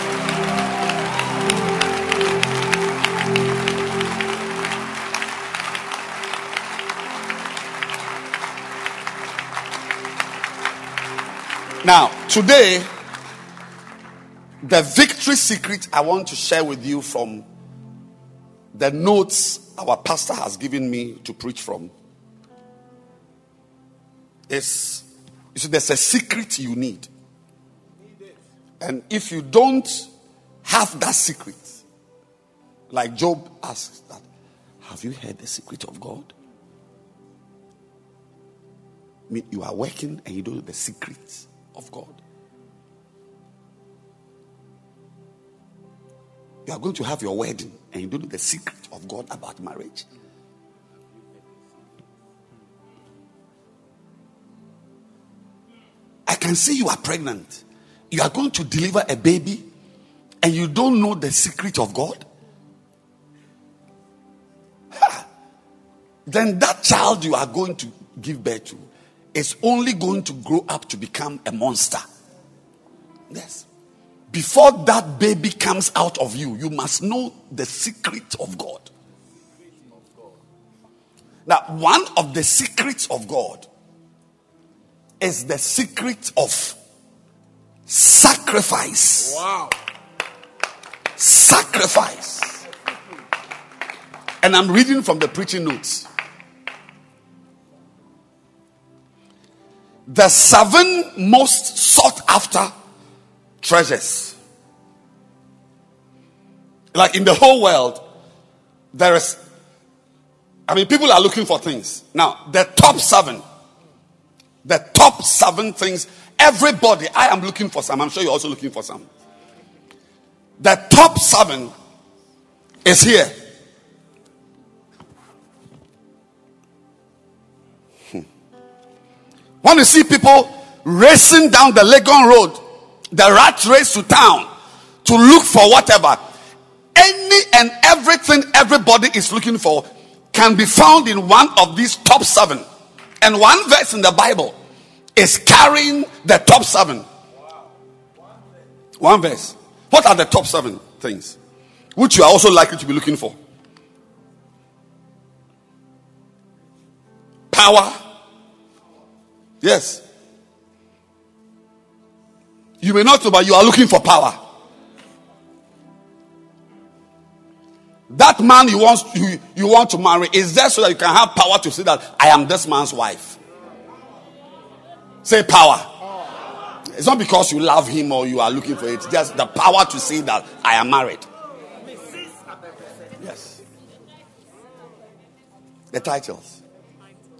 S3: Now, today, the victory secret I want to share with you from the notes our pastor has given me to preach from is you see, there's a secret you need. And if you don't have that secret, like Job asks that, have you heard the secret of God? I mean, you are working and you don't know the secrets of God. You are going to have your wedding and you don't know the secret of God about marriage. I can see you are pregnant. You are going to deliver a baby and you don't know the secret of God. Ha! Then that child you are going to give birth to is only going to grow up to become a monster. Yes. Before that baby comes out of you, you must know the secret of God. Now, one of the secrets of God is the secret of sacrifice.
S4: Wow.
S3: Sacrifice. And I'm reading from the preaching notes. the seven most sought after treasures. Like in the whole world, there is, I mean, people are looking for things. Now, the top seven, the top seven things, everybody, I am looking for some. I'm sure you're also looking for some. The top seven is here. Hmm. When you see people racing down the Legon Road, the rat race to town to look for whatever. Any and everything everybody is looking for can be found in one of these top seven. And one verse in the Bible is carrying the top seven. One verse. What are the top seven things which you are also likely to be looking for? Power. Yes. You may not know, but you are looking for power. That man you want you, you want to marry is there so that you can have power to say that I am this man's wife. Say power. It's not because you love him or you are looking for it. It's just the power to say that I am married. Yes. The titles.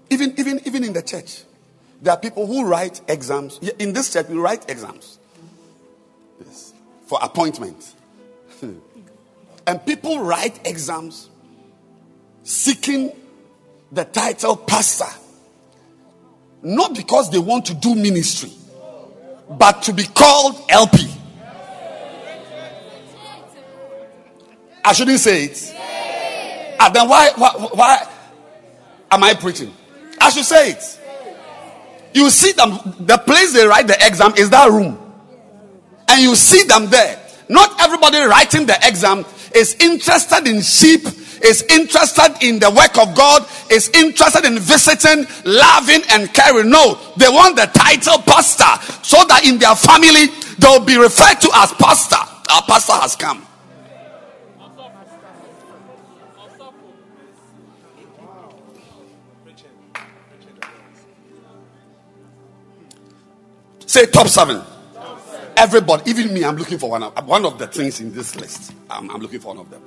S3: Even even even in the church, there are people who write exams. In this church, we write exams. Yes. For appointment. and people write exams seeking the title pastor. Not because they want to do ministry but to be called LP. I shouldn't say it. Ah, then why, why, why am I preaching? I should say it. You see them, the place they write the exam is that room. And you see them there. Not everybody writing the exam is interested in sheep is interested in the work of God, is interested in visiting, loving, and caring. No, they want the title pastor so that in their family they'll be referred to as pastor. Our pastor has come. Say top seven. Everybody, even me, I'm looking for one. Of, one of the things in this list. I'm, I'm looking for one of them.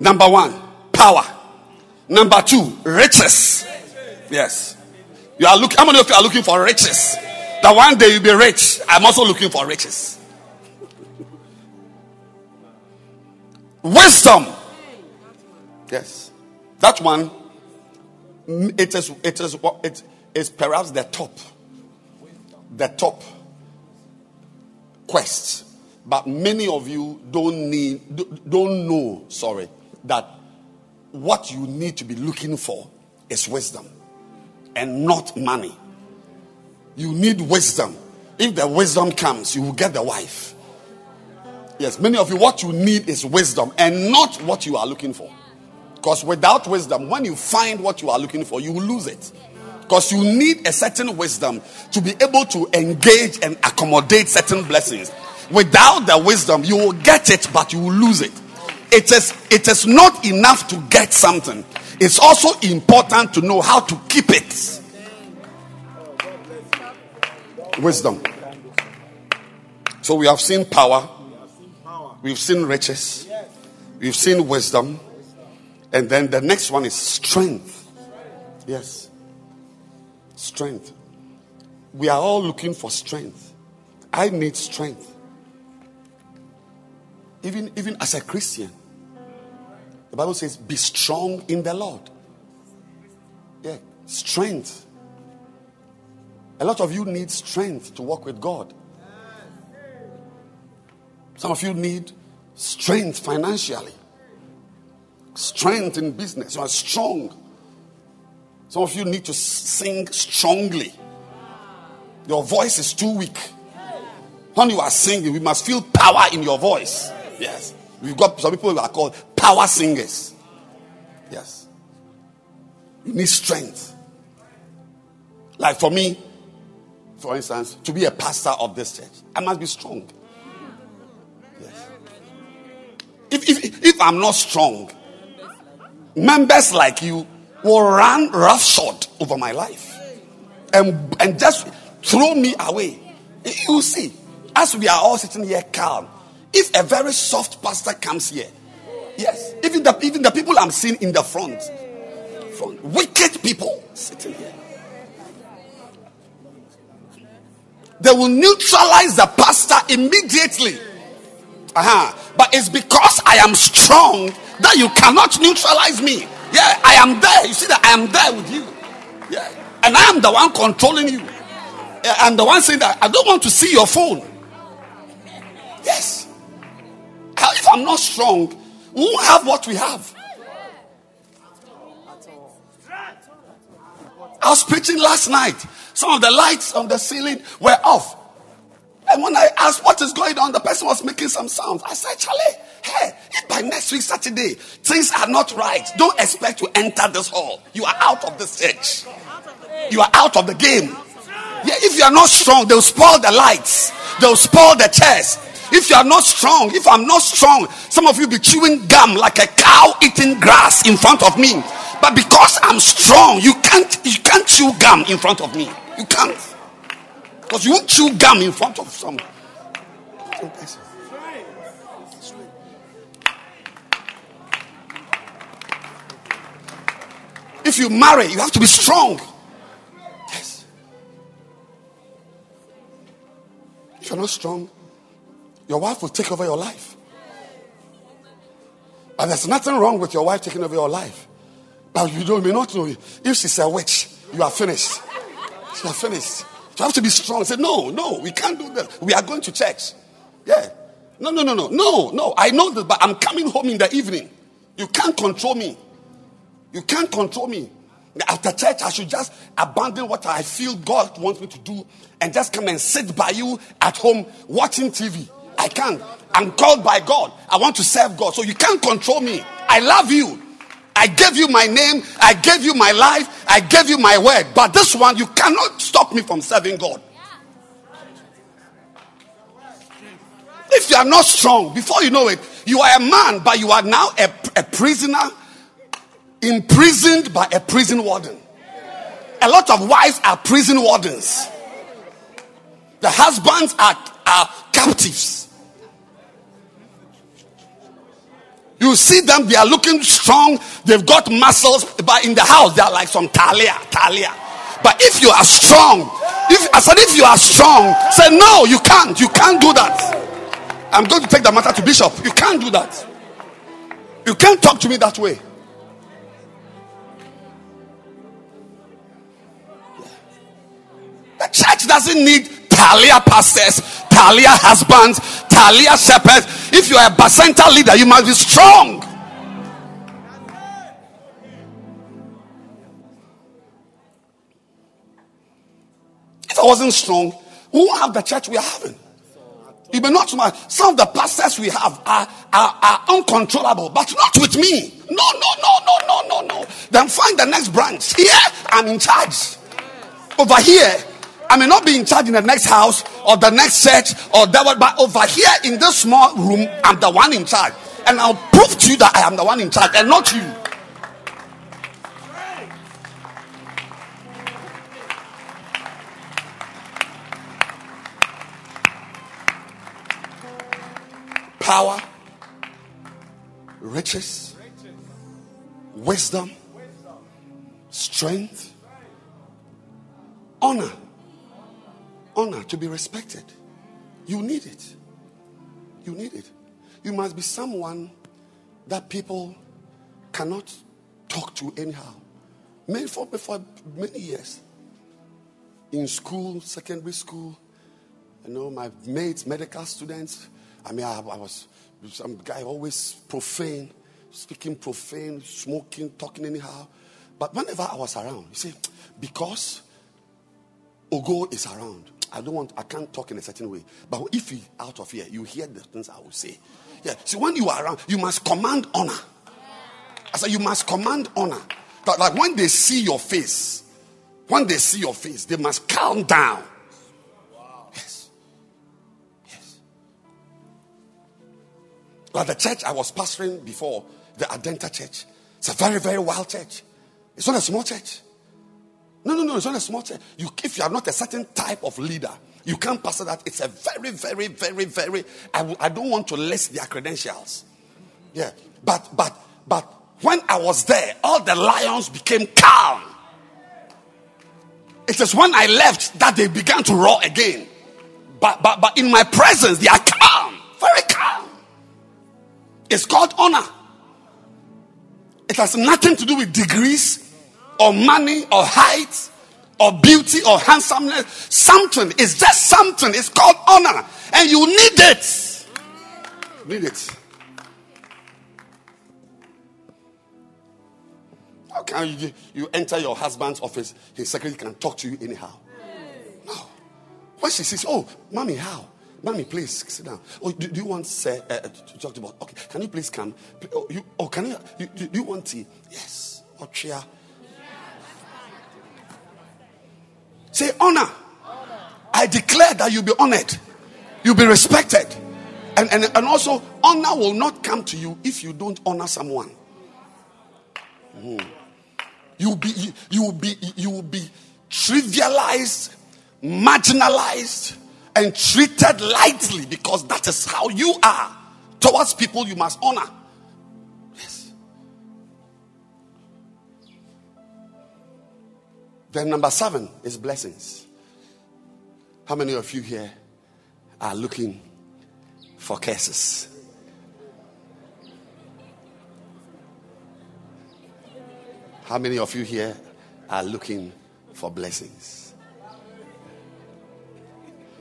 S3: Number one, power. Number two, riches. Yes. You are looking, how many of you are looking for riches? That one day you'll be rich. I'm also looking for riches. Wisdom. Yes. That one, it is, it is, it is perhaps the top. The top quest. But many of you don't need, don't know, sorry, that what you need to be looking for is wisdom and not money. You need wisdom. If the wisdom comes, you will get the wife. Yes, many of you, what you need is wisdom and not what you are looking for. Because without wisdom, when you find what you are looking for, you will lose it. Because you need a certain wisdom to be able to engage and accommodate certain blessings. Without the wisdom, you will get it, but you will lose it. It is it is not enough to get something. It's also important to know how to keep it. Wisdom. So we have seen power. We've seen riches. We've seen wisdom. And then the next one is strength. Yes strength we are all looking for strength i need strength even, even as a Christian, the Bible says, be strong in the Lord. Yeah, strength. A lot of you need strength to walk with God. Some of you need strength financially, strength in business. You are strong. Some of you need to sing strongly. Your voice is too weak. When you are singing, we must feel power in your voice. Yes. We've got some people who are called power singers. Yes. You need strength. Like for me, for instance, to be a pastor of this church, I must be strong. Yes. If, if, if I'm not strong, members like you will run roughshod over my life and, and just throw me away. You see, as we are all sitting here calm, if a very soft pastor comes here, yes, even the even the people I'm seeing in the front, front wicked people sitting here, they will neutralize the pastor immediately. Uh-huh. But it's because I am strong that you cannot neutralize me. Yeah, I am there. You see that I am there with you. Yeah, and I am the one controlling you. I'm the one saying that I don't want to see your phone. Yes. If I'm not strong, we won't have what we have. I was preaching last night. Some of the lights on the ceiling were off. And when I asked what is going on, the person was making some sounds. I said, Charlie, hey, if by next week, Saturday, things are not right, don't expect to enter this hall. You are out of this church. You are out of the game. Yeah, if you are not strong, they'll spoil the lights, they'll spoil the chairs. If you are not strong, if I'm not strong, some of you be chewing gum like a cow eating grass in front of me. But because I'm strong, you can't you can't chew gum in front of me. You can't. Because you won't chew gum in front of some. some person. If you marry, you have to be strong. Yes. If you're not strong, your wife will take over your life. But there's nothing wrong with your wife taking over your life. But you don't may not know if she's a witch, you are finished. You are finished. You have to be strong. Say, no, no, we can't do that. We are going to church. Yeah. No, no, no, no, no, no. I know that, but I'm coming home in the evening. You can't control me. You can't control me. After church, I should just abandon what I feel God wants me to do and just come and sit by you at home watching TV. I can't. I'm called by God. I want to serve God. So you can't control me. I love you. I gave you my name. I gave you my life. I gave you my word. But this one, you cannot stop me from serving God. If you are not strong, before you know it, you are a man, but you are now a, a prisoner, imprisoned by a prison warden. A lot of wives are prison wardens. The husbands are, are captives. You see them, they are looking strong, they've got muscles, but in the house they are like some talia, talia. But if you are strong, if I said if you are strong, say no, you can't, you can't do that. I'm going to take the matter to Bishop. You can't do that. You can't talk to me that way. Church doesn't need Talia pastors, Talia husbands, Talia shepherds. If you are a Bacenta leader, you must be strong. If I wasn't strong, we won't have the church we are having. You may not smile. Some of the pastors we have are, are, are uncontrollable, but not with me. No, no, no, no, no, no, no. Then find the next branch. Here, I'm in charge. Over here, I may not be in charge in the next house or the next church or that one, but over here in this small room, I'm the one in charge. And I'll prove to you that I am the one in charge and not you. Power, riches, wisdom, strength, honor honor to be respected. You need it. You need it. You must be someone that people cannot talk to anyhow. Many for, many years. In school, secondary school, you know, my mates, medical students. I mean, I, I was some guy always profane, speaking profane, smoking, talking anyhow. But whenever I was around, you see, because Ogo is around. I don't want, I can't talk in a certain way. But if you out of here, you hear the things I will say. Yeah. See, when you are around, you must command honor. I said, you must command honor. That like when they see your face, when they see your face, they must calm down. Yes. Yes. Like the church I was pastoring before, the Adenta church. It's a very, very wild church. It's not a small church. No, no, no, it's not a small church. You, if you are not a certain type of leader, you can't pass that. It's a very, very, very, very. I w- I don't want to list their credentials. Yeah, but but but when I was there, all the lions became calm. It is when I left that they began to roar again. But but but in my presence, they are calm, very calm. It's called honor. It has nothing to do with degrees or money or height or beauty or handsomeness. Something. It's just something. It's called honor. And you need it. Need it. How can you, you enter your husband's office? His secretary can talk to you anyhow. No. When she says, Oh, mommy, how? Mommy, please sit down. Oh, do, do you want sir, uh, to talk about? Okay, can you please come? Oh, you, oh can you, you do, do you want tea? Yes. Or chair? Say honor. I declare that you'll be honored, you'll be respected. And, and, and also, honor will not come to you if you don't honor someone. Mm. You will be you, you will be you will be trivialized, marginalized, and treated lightly because that is how you are towards people you must honor. Then number seven is blessings. How many of you here are looking for curses? How many of you here are looking for blessings?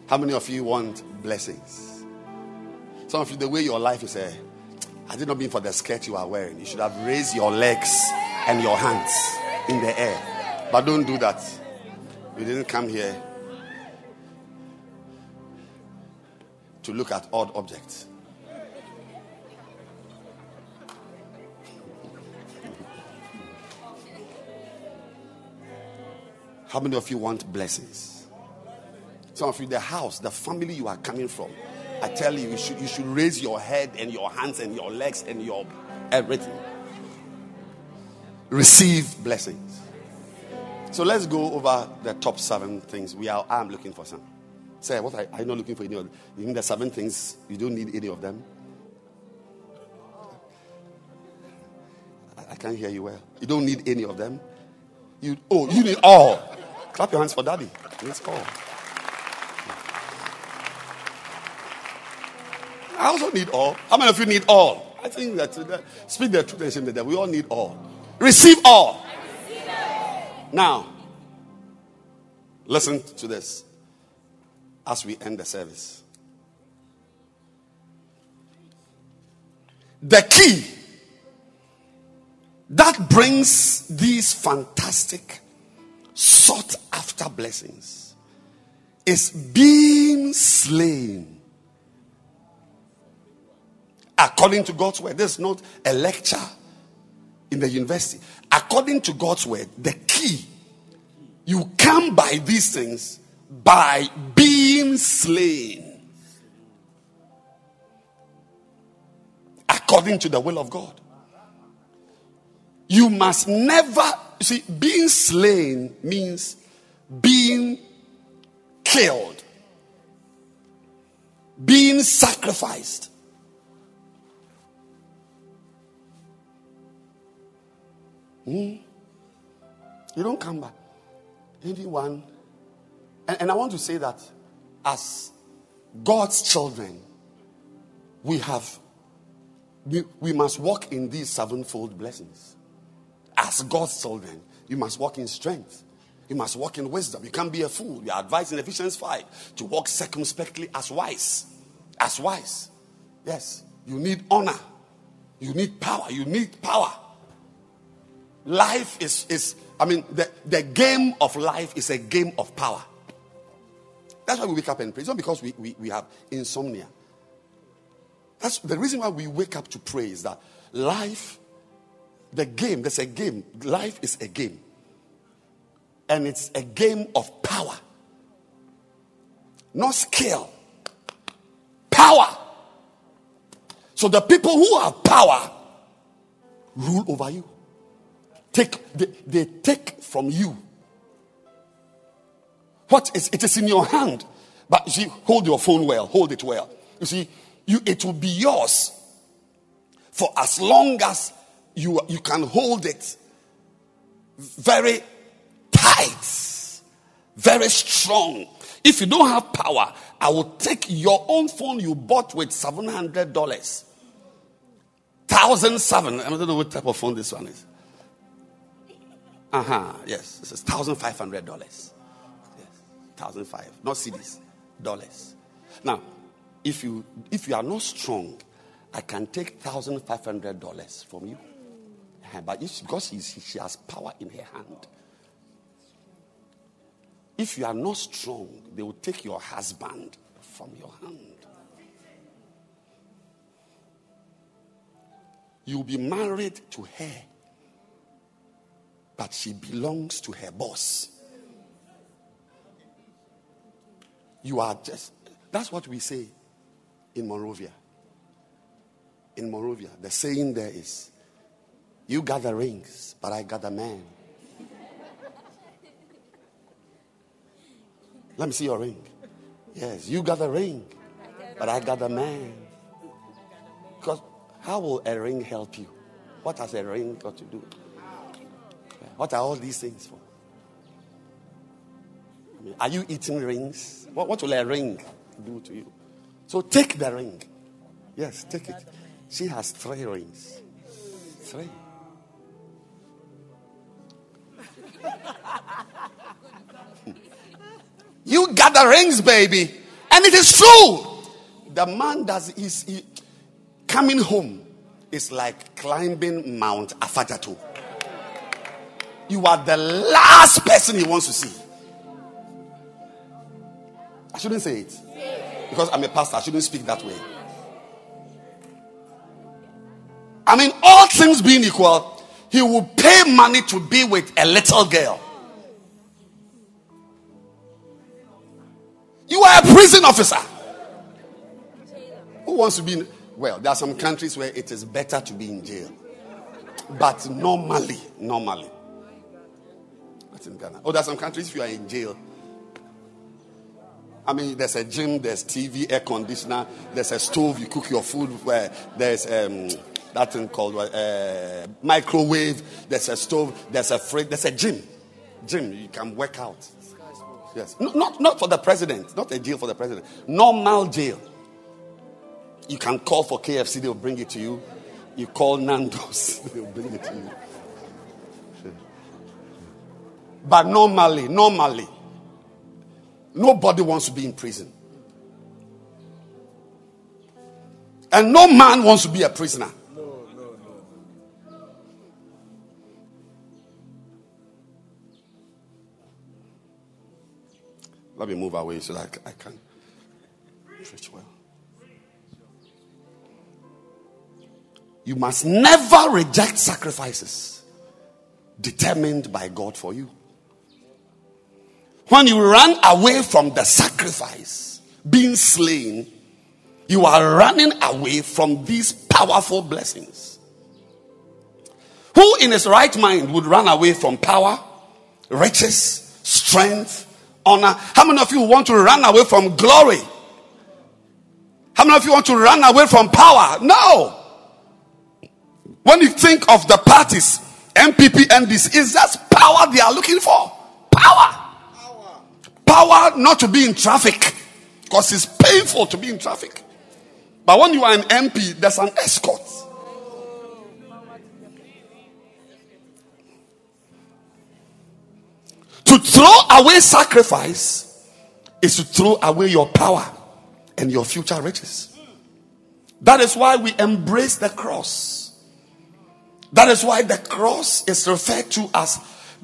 S3: How many of you want blessings? Some of you, the way your life is, eh, I did not mean for the skirt you are wearing. You should have raised your legs and your hands in the air. But don't do that. You didn't come here to look at odd objects. How many of you want blessings? Some of you, the house, the family you are coming from. I tell you, you should, you should raise your head and your hands and your legs and your everything. Receive blessings. So let's go over the top seven things. We are. I'm looking for some. Say, what? are, I'm not looking for any of. You mean the seven things? You don't need any of them. I, I can't hear you well. You don't need any of them. You oh, you need all. Clap your hands for daddy. It's all. I also need all. How many of you need all? I think that, that speak the truth and shame the devil. We all need all. Receive all. Now, listen to this as we end the service. The key that brings these fantastic, sought after blessings is being slain. According to God's word, there's not a lecture in the university. According to God's word, the key you come by these things by being slain. According to the will of God. You must never, see, being slain means being killed, being sacrificed. Hmm? You don't come back. Anyone, and, and I want to say that as God's children, we have, we, we must walk in these sevenfold blessings as God's children, you must walk in strength. You must walk in wisdom. You can't be a fool. We are advised in Ephesians 5 to walk circumspectly as wise. As wise. Yes. You need honor. You need power. You need power. Life is, is I mean, the, the game of life is a game of power. That's why we wake up and pray. It's not because we, we, we have insomnia. That's the reason why we wake up to pray is that life the game, there's a game. Life is a game. And it's a game of power, not skill. Power. So the people who have power rule over you. Take they, they take from you. What is it is in your hand. But you see, hold your phone well, hold it well. You see, you it will be yours for as long as you, you can hold it very tight, very strong. If you don't have power, I will take your own phone you bought with $700. Thousand seven. I don't know what type of phone this one is. Uh huh. Yes, this is thousand five hundred dollars. Yes, thousand five, not CDs, dollars. Now, if you if you are not strong, I can take thousand five hundred dollars from you. Uh-huh, But if, because she has power in her hand. If you are not strong, they will take your husband from your hand. You'll be married to her, but she belongs to her boss. You are just, that's what we say in Monrovia. In Monrovia, the saying there is, You got the rings, but I got the man. Let me see your ring. Yes, you got the ring, but I got the man. Because how will a ring help you? What has a ring got to do? What are all these things for? I mean, are you eating rings? What, what will a ring do to you? So take the ring. Yes, take it. She has three rings. Three. You got the rings, baby. And it is true. The man does is coming home is like climbing Mount Afadjato. You are the last person he wants to see. I shouldn't say it. Because I'm a pastor, I shouldn't speak that way. I mean, all things being equal, he will pay money to be with a little girl. You are a prison officer. Who wants to be in? Well, there are some countries where it is better to be in jail. But normally, normally. In Ghana. Oh, there are some countries if you are in jail. I mean, there's a gym, there's TV, air conditioner, there's a stove, you cook your food where there's um, that thing called uh, microwave, there's a stove, there's a fridge, there's a gym. Gym, you can work out. Yes. No, not, not for the president, not a jail for the president. Normal jail. You can call for KFC, they'll bring it to you. You call Nando's, they'll bring it to you. But normally, normally, nobody wants to be in prison. And no man wants to be a prisoner. Let me move away so that I can preach well. You must never reject sacrifices determined by God for you. When you run away from the sacrifice, being slain, you are running away from these powerful blessings. Who in his right mind would run away from power, riches, strength, honor? How many of you want to run away from glory? How many of you want to run away from power? No. When you think of the parties, NPP and this, is just power they are looking for. Power. Power not to be in traffic because it's painful to be in traffic. But when you are an MP, there's an escort. To throw away sacrifice is to throw away your power and your future riches. That is why we embrace the cross. That is why the cross is referred to as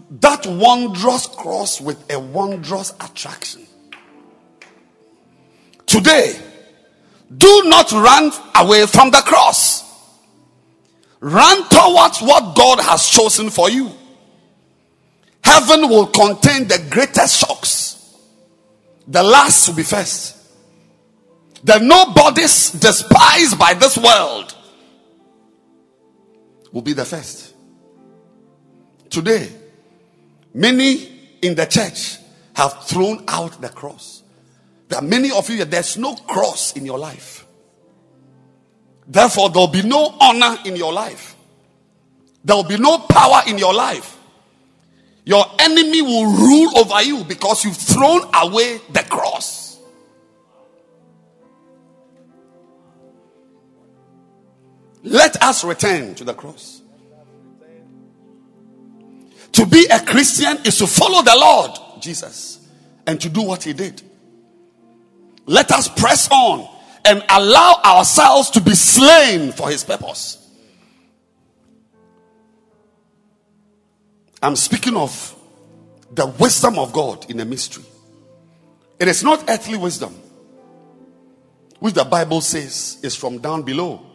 S3: that wondrous cross with a wondrous attraction. Today, do not run away from the cross. Run towards what God has chosen for you. Heaven will contain the greatest shocks. The last will be first. The nobodies despised by this world will be the first. Today, many in the church have thrown out the cross. There are many of you, there's no cross in your life. Therefore, there'll be no honor in your life. There will be no power in your life. Your enemy will rule over you because you've thrown away the cross. Let us return to the cross. To be a Christian is to follow the Lord Jesus and to do what he did. Let us press on and allow ourselves to be slain for his purpose. I'm speaking of the wisdom of God in a mystery. It is not earthly wisdom, which the Bible says is from down below.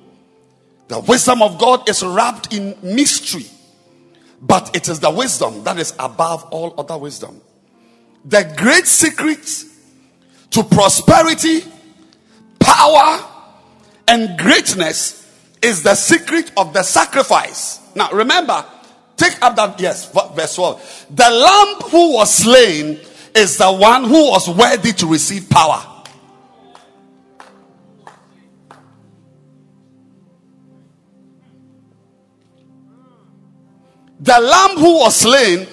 S3: The wisdom of God is wrapped in mystery, but it is the wisdom that is above all other wisdom. The great secret to prosperity, power, and greatness is the secret of the sacrifice. Now, remember, take up that, yes, verse 12. The lamb who was slain is the one who was worthy to receive power. The lamb who was slain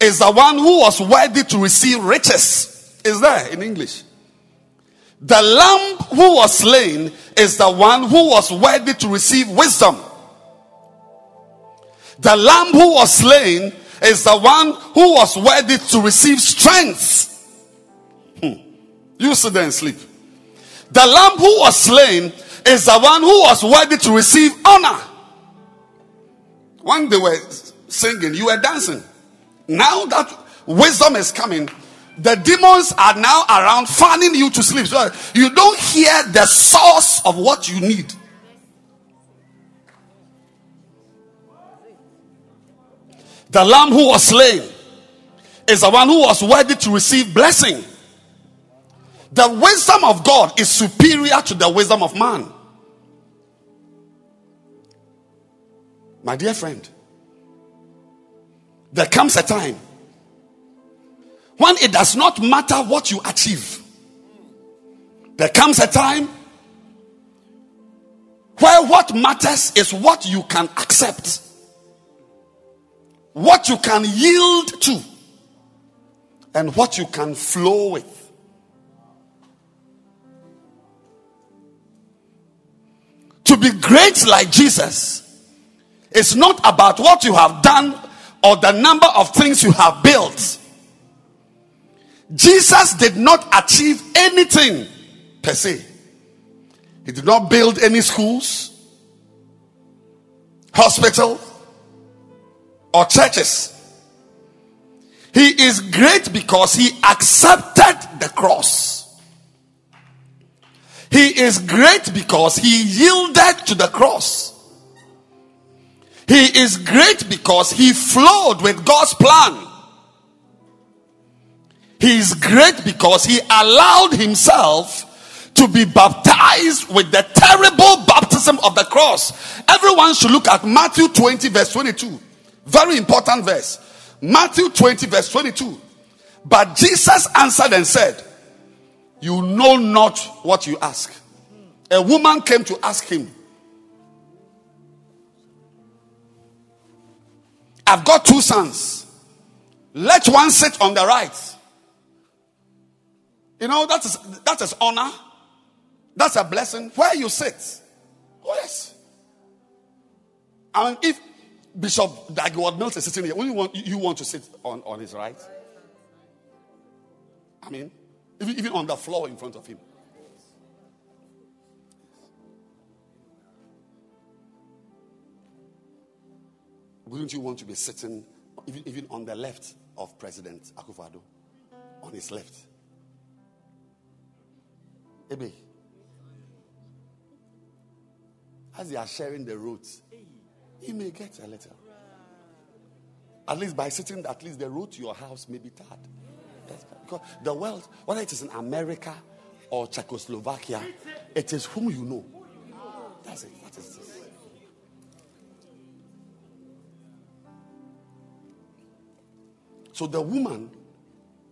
S3: is the one who was worthy to receive riches. Is there in English? The lamb who was slain is the one who was worthy to receive wisdom. The lamb who was slain is the one who was worthy to receive strength. Hmm. You sit there and sleep. The lamb who was slain is the one who was worthy to receive honor. When they were singing, you were dancing. Now that wisdom is coming, the demons are now around fanning you to sleep. So you don't hear the source of what you need. The lamb who was slain is the one who was worthy to receive blessing. The wisdom of God is superior to the wisdom of man. My dear friend, there comes a time when it does not matter what you achieve. There comes a time where what matters is what you can accept, what you can yield to, and what you can flow with. To be great like Jesus is not about what you have done or the number of things you have built. Jesus did not achieve anything per se. He did not build any schools, hospital, or churches. He is great because he accepted the cross. He is great because he yielded to the cross. He is great because he flowed with God's plan. He is great because he allowed himself to be baptized with the terrible baptism of the cross. Everyone should look at Matthew 20, verse 22. Very important verse. Matthew 20, verse 22. But Jesus answered and said, You know not what you ask. A woman came to ask him, I've got two sons. Let one sit on the right. You know, that is that is honor. That's a blessing. Where you sit. Oh, yes. I mean, if Bishop Dag Heward-Mills is sitting here, you want, you want to sit on, on his right? I mean, even, even on the floor in front of him. Wouldn't you want to be sitting even, even on the left of President Akufo-Addo? On his left. Ebe. As they are sharing the roads, he may get a letter. At least by sitting, at least the road to your house may be tarred. because the world, whether it is in America or Czechoslovakia, it is whom you know. So the woman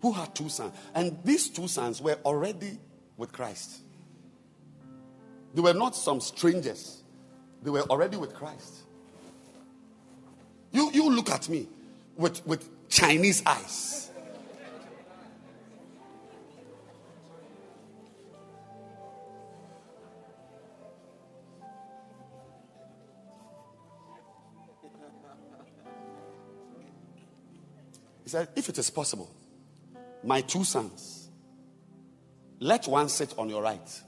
S3: who had two sons, and these two sons were already with Christ. They were not some strangers, they were already with Christ. You, you look at me with, with Chinese eyes. Said, If it is possible, my two sons, let one sit on your right.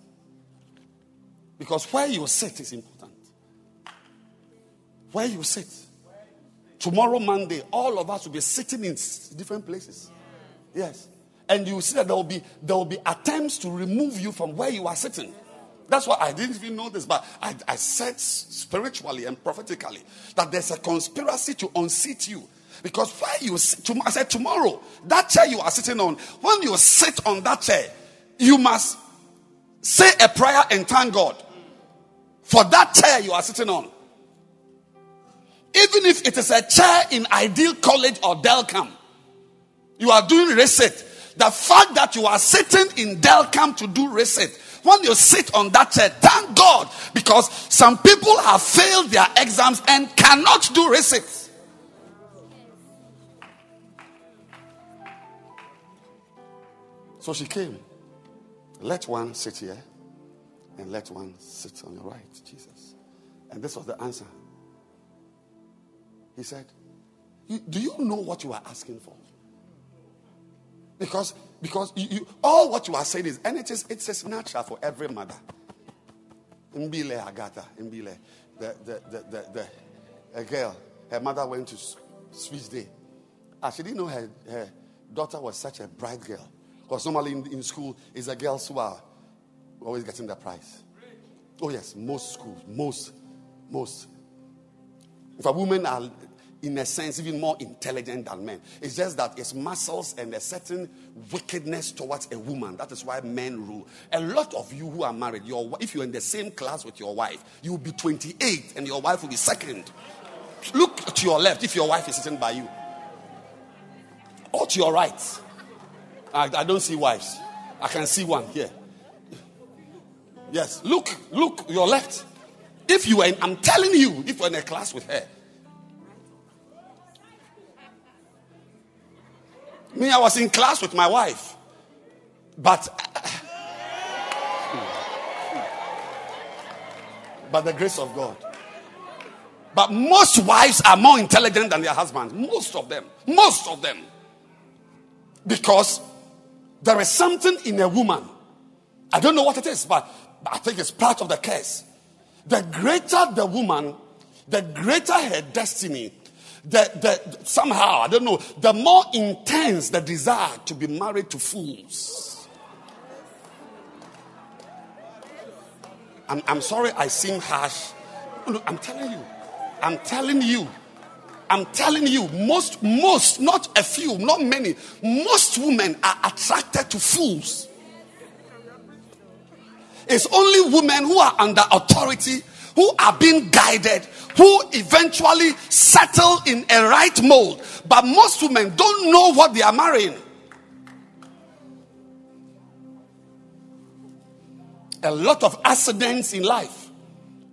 S3: Because where you sit is important. Where you sit. Tomorrow, Monday, all of us will be sitting in different places. Yes. And you see that there will be there will be attempts to remove you from where you are sitting. That's why I didn't even know this, but I, I said spiritually and prophetically that there's a conspiracy to unseat you. Because where you I said tomorrow, that chair you are sitting on, when you sit on that chair, you must say a prayer and thank God for that chair you are sitting on. Even if it is a chair in Ideal College or Delcam, you are doing reset. The fact that you are sitting in Delcam to do reset, when you sit on that chair, thank God because some people have failed their exams and cannot do reset. So she came. Let one sit here and let one sit on your right, Jesus. And this was the answer. He said, Do you know what you are asking for? Because because you, you, all what you are saying is, and it is it is natural for every mother. Mbile Agata, Mbile, the the the the, the a girl, her mother went to Swiss Day. And she didn't know her, her daughter was such a bright girl. Because normally in, in school, it's the girls who are always getting the prize. Oh, yes, most schools, most, most. If a women are, in a sense, even more intelligent than men, it's just that it's muscles and a certain wickedness towards a woman. That is why men rule. A lot of you who are married, your, if you're in the same class with your wife, you'll be 28 and your wife will be second. Look to your left if your wife is sitting by you, or to your right. I, I don't see wives. I can see one here. Yes, look, look, your left. If you were in, I'm telling you, if you're in a class with her, me, I was in class with my wife, but by the grace of God. But most wives are more intelligent than their husbands. Most of them. Most of them. Because there is something in a woman. I don't know what it is, but, I think it's part of the curse. The greater the woman, the greater her destiny, the, the somehow, I don't know, the more intense the desire to be married to fools. I'm, I'm sorry I seem harsh. No, I'm telling you. I'm telling you. I'm telling you, most, most, not a few, not many, most women are attracted to fools. It's only women who are under authority, who are being guided, who eventually settle in a right mold. But most women don't know what they are marrying. A lot of accidents in life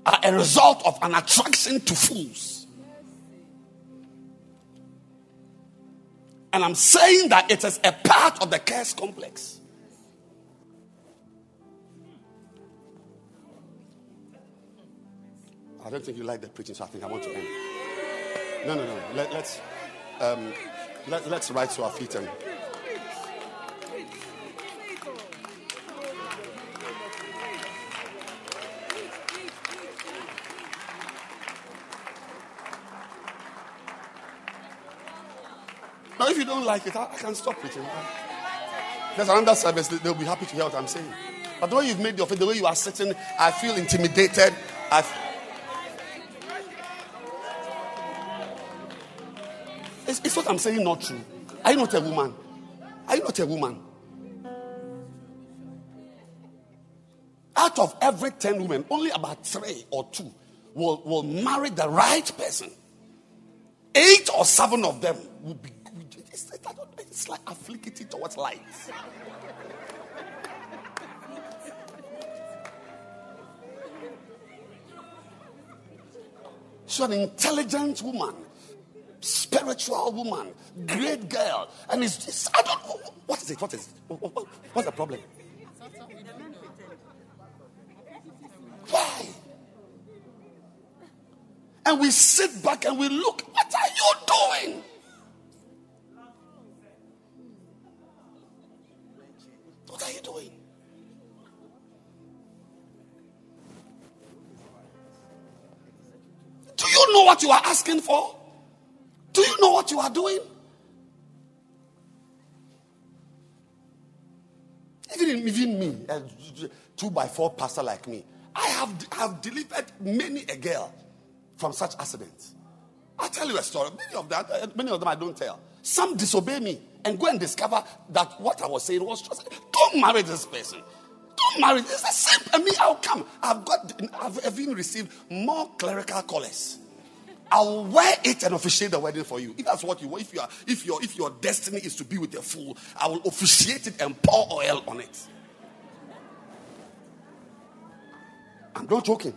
S3: are a result of an attraction to fools. And I'm saying that it is a part of the curse complex. I don't think you like the preaching, so I think I want to end. No, no, no. Let, let's um, let, let's rise to our feet and. If you don't like it, I, I can stop preaching. There's another service, they- they'll be happy to hear what I'm saying. But the way you've made your face, the way you are sitting, I feel intimidated. I f- Is, is what I'm saying not true? Are you not a woman? Are you not a woman? Out of every 10 women, only about three or two will, will marry the right person. Eight or seven of them will be. It's, like afflicity towards light. She's an intelligent woman, spiritual woman, great girl. And it's just, I don't know. What is it? What is it? What- what- what's the problem? Why? And we sit back and we look, what are you doing? Doing? Do you know what you are asking for? Do you know what you are doing? Even, even me, a two by four pastor like me, I have, I have delivered many a girl from such accidents. I'll tell you a story. Many of that, many of them I don't tell. Some disobey me and go and discover that what I was saying was true. Don't marry this person. Don't marry. It's the same. I mean, I'll come. I've got. I've even received more clerical callers. I'll wear it and officiate the wedding for you. If that's what you want, if you are, if your if your destiny is to be with a fool, I will officiate it and pour oil on it. I'm not joking.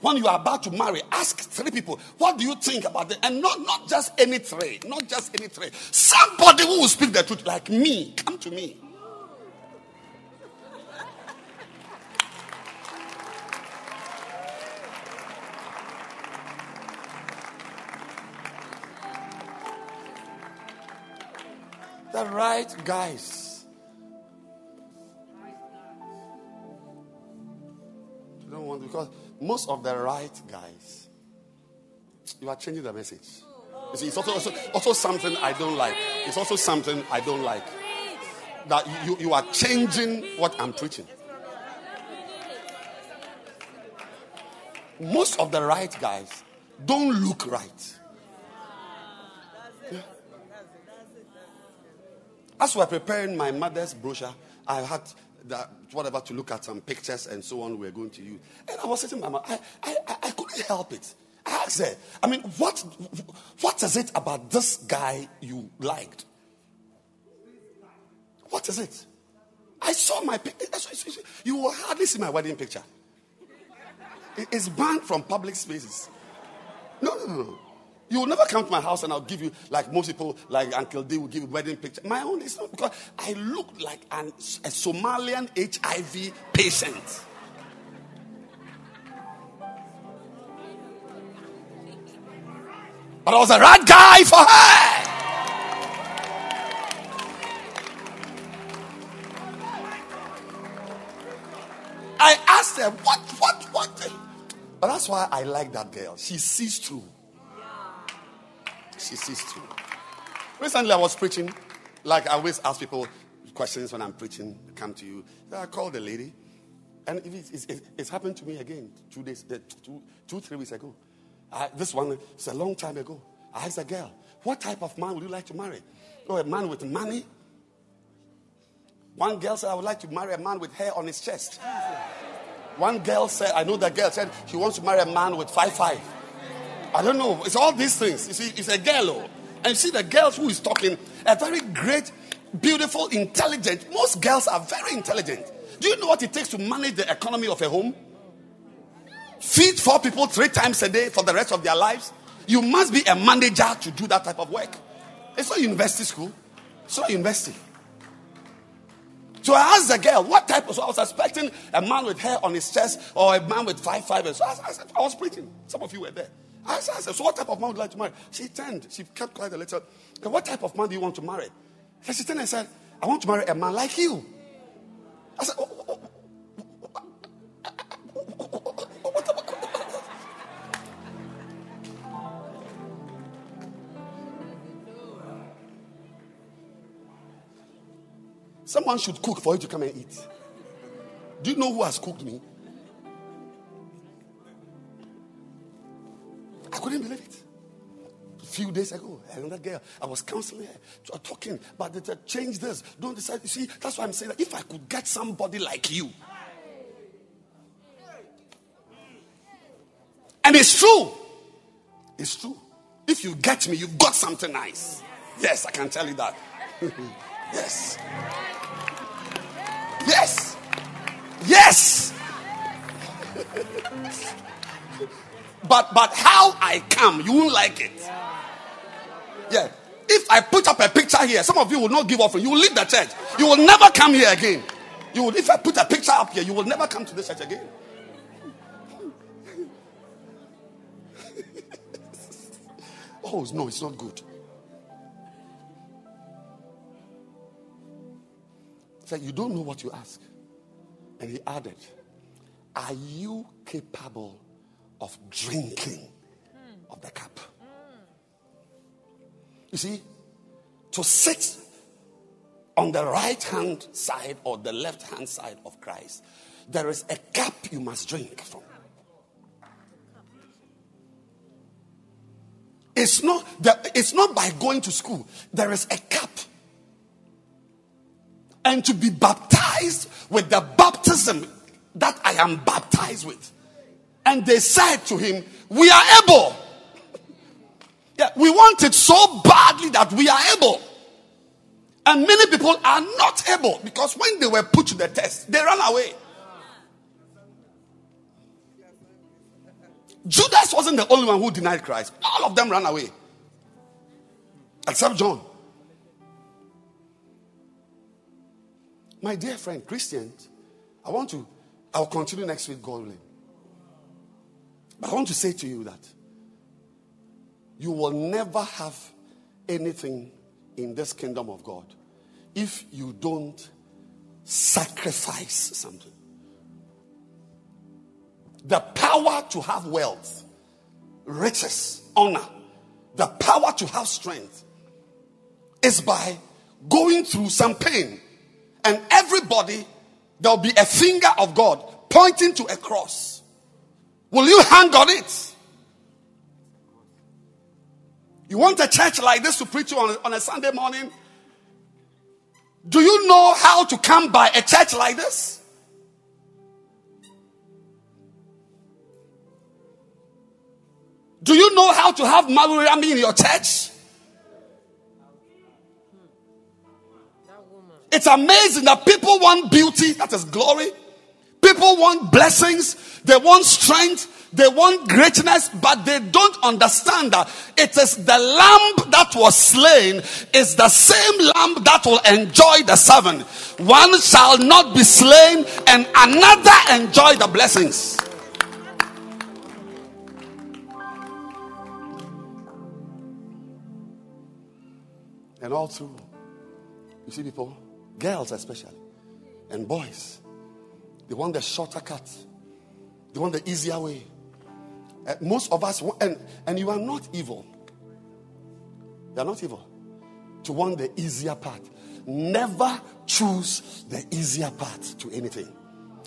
S3: When you are about to marry, ask three people, what do you think about it? And not, not just any three, not just any three. Somebody who will speak the truth, like me, come to me. The right guys. You don't want because most of the right guys, you are changing the message. You see, it's also, also, also something I don't like. It's also something I don't like. That you, you are changing what I'm preaching. Most of the right guys don't look right. Yeah. As we were preparing my mother's brochure, I had that whatever to look at some pictures and so on we are going to use. And I was sitting mom, I, I, I couldn't help it. I asked her, I mean, what what is it about this guy you liked? What is it? I saw my picture. You will hardly see my wedding picture. It's banned from public spaces. No, no, no. You will never come to my house and I'll give you, like most people, like Uncle D will give you wedding picture. My own is not because I look like an, a Somalian HIV patient. But I was the right guy for her. I asked her, what, what, what? But that's why I like that girl. She sees through. She sees through. Recently, I was preaching. Like I always ask people questions when I'm preaching. Come to you. So I called the lady, and it's, it's, it's happened to me again two days, two, two three weeks ago. I, this one is a long time ago. I asked a girl, "What type of man would you like to marry? Oh, a man with money." One girl said, "I would like to marry a man with hair on his chest." One girl said, "I know that girl said she wants to marry a man with five five. I don't know. It's all these things. You see, it's a girl. Oh. And you see, the girls who is talking, a very great, beautiful, intelligent. Most girls are very intelligent. Do you know what it takes to manage the economy of a home? Feed four people three times a day for the rest of their lives. You must be a manager to do that type of work. It's not university school. It's not university. So I asked the girl, what type of, so I was expecting a man with hair on his chest or a man with five fibers. So I, I, I was preaching. Some of you were there. I said, so what type of man would you like to marry? She turned. She kept quiet a little. And What type of man do you want to marry? she turned and said, I want to marry a man like you. I said, oh, Someone should cook for you to come and eat. Do you know who has cooked me? I couldn't believe it. A few days ago, another girl, I was counseling her, uh, talking, but they change this, don't decide. You see, that's why I'm saying that if I could get somebody like you, and it's true, it's true. If you get me, you've got something nice. Yes, I can tell you that. Yes. Yes. But but how I come, you won't like it. Yeah. If I put up a picture here, some of you will not give offering. You will leave the church. You will never come here again. You will, if I put a picture up here, you will never come to this church again. oh no, it's not good. said, You don't know what you ask. And he added, Are you capable of drinking of the cup? You see, to sit on the right hand side or the left hand side of Christ, there is a cup you must drink from. It's not, the, it's not by going to school, there is a cup. And to be baptized with the baptism that I am baptized with. And they said to him, We are able. Yeah, we want it so badly that we are able. And many people are not able because when they were put to the test, they ran away. Judas wasn't the only one who denied Christ. All of them ran away. Except John. My dear friend, Christians, I want to, I'll continue next week, God willing. But I want to say to you that you will never have anything in this kingdom of God if you don't sacrifice something. The power to have wealth, riches, honor, the power to have strength is by going through some pain. And everybody, there'll be a finger of God pointing to a cross. Will you hang on it? You want a church like this to preach you on, on a Sunday morning? Do you know how to come by a church like this? Do you know how to have Marurami in your church? It's amazing that people want beauty, that is glory. People want blessings, they want strength, they want greatness, but they don't understand that it is the lamb that was slain is the same lamb that will enjoy the seven. One shall not be slain and another enjoy the blessings. And through, you see people, girls especially, and boys, they want the shorter cut, they want the easier way. Uh, most of us, want, and, and you are not evil. You are not evil to want the easier path. Never choose the easier path to anything.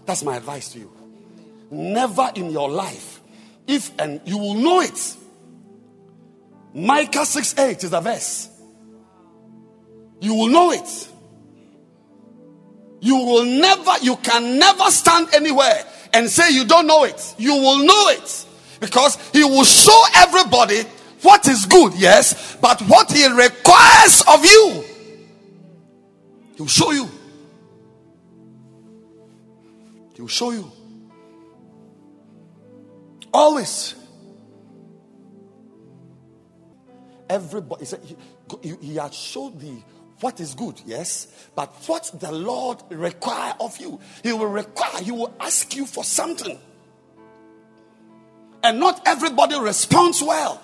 S3: That's my advice to you. Never in your life, if and you will know it. Micah 6 8 is the verse. You will know it. You will never, you can never stand anywhere and say you don't know it. You will know it because he will show everybody what is good, yes, but what he requires of you. He will show you. He will show you. Always. Everybody, he, he, he had showed thee what is good, yes, but what the Lord require of you, He will require, He will ask you for something. And not everybody responds well.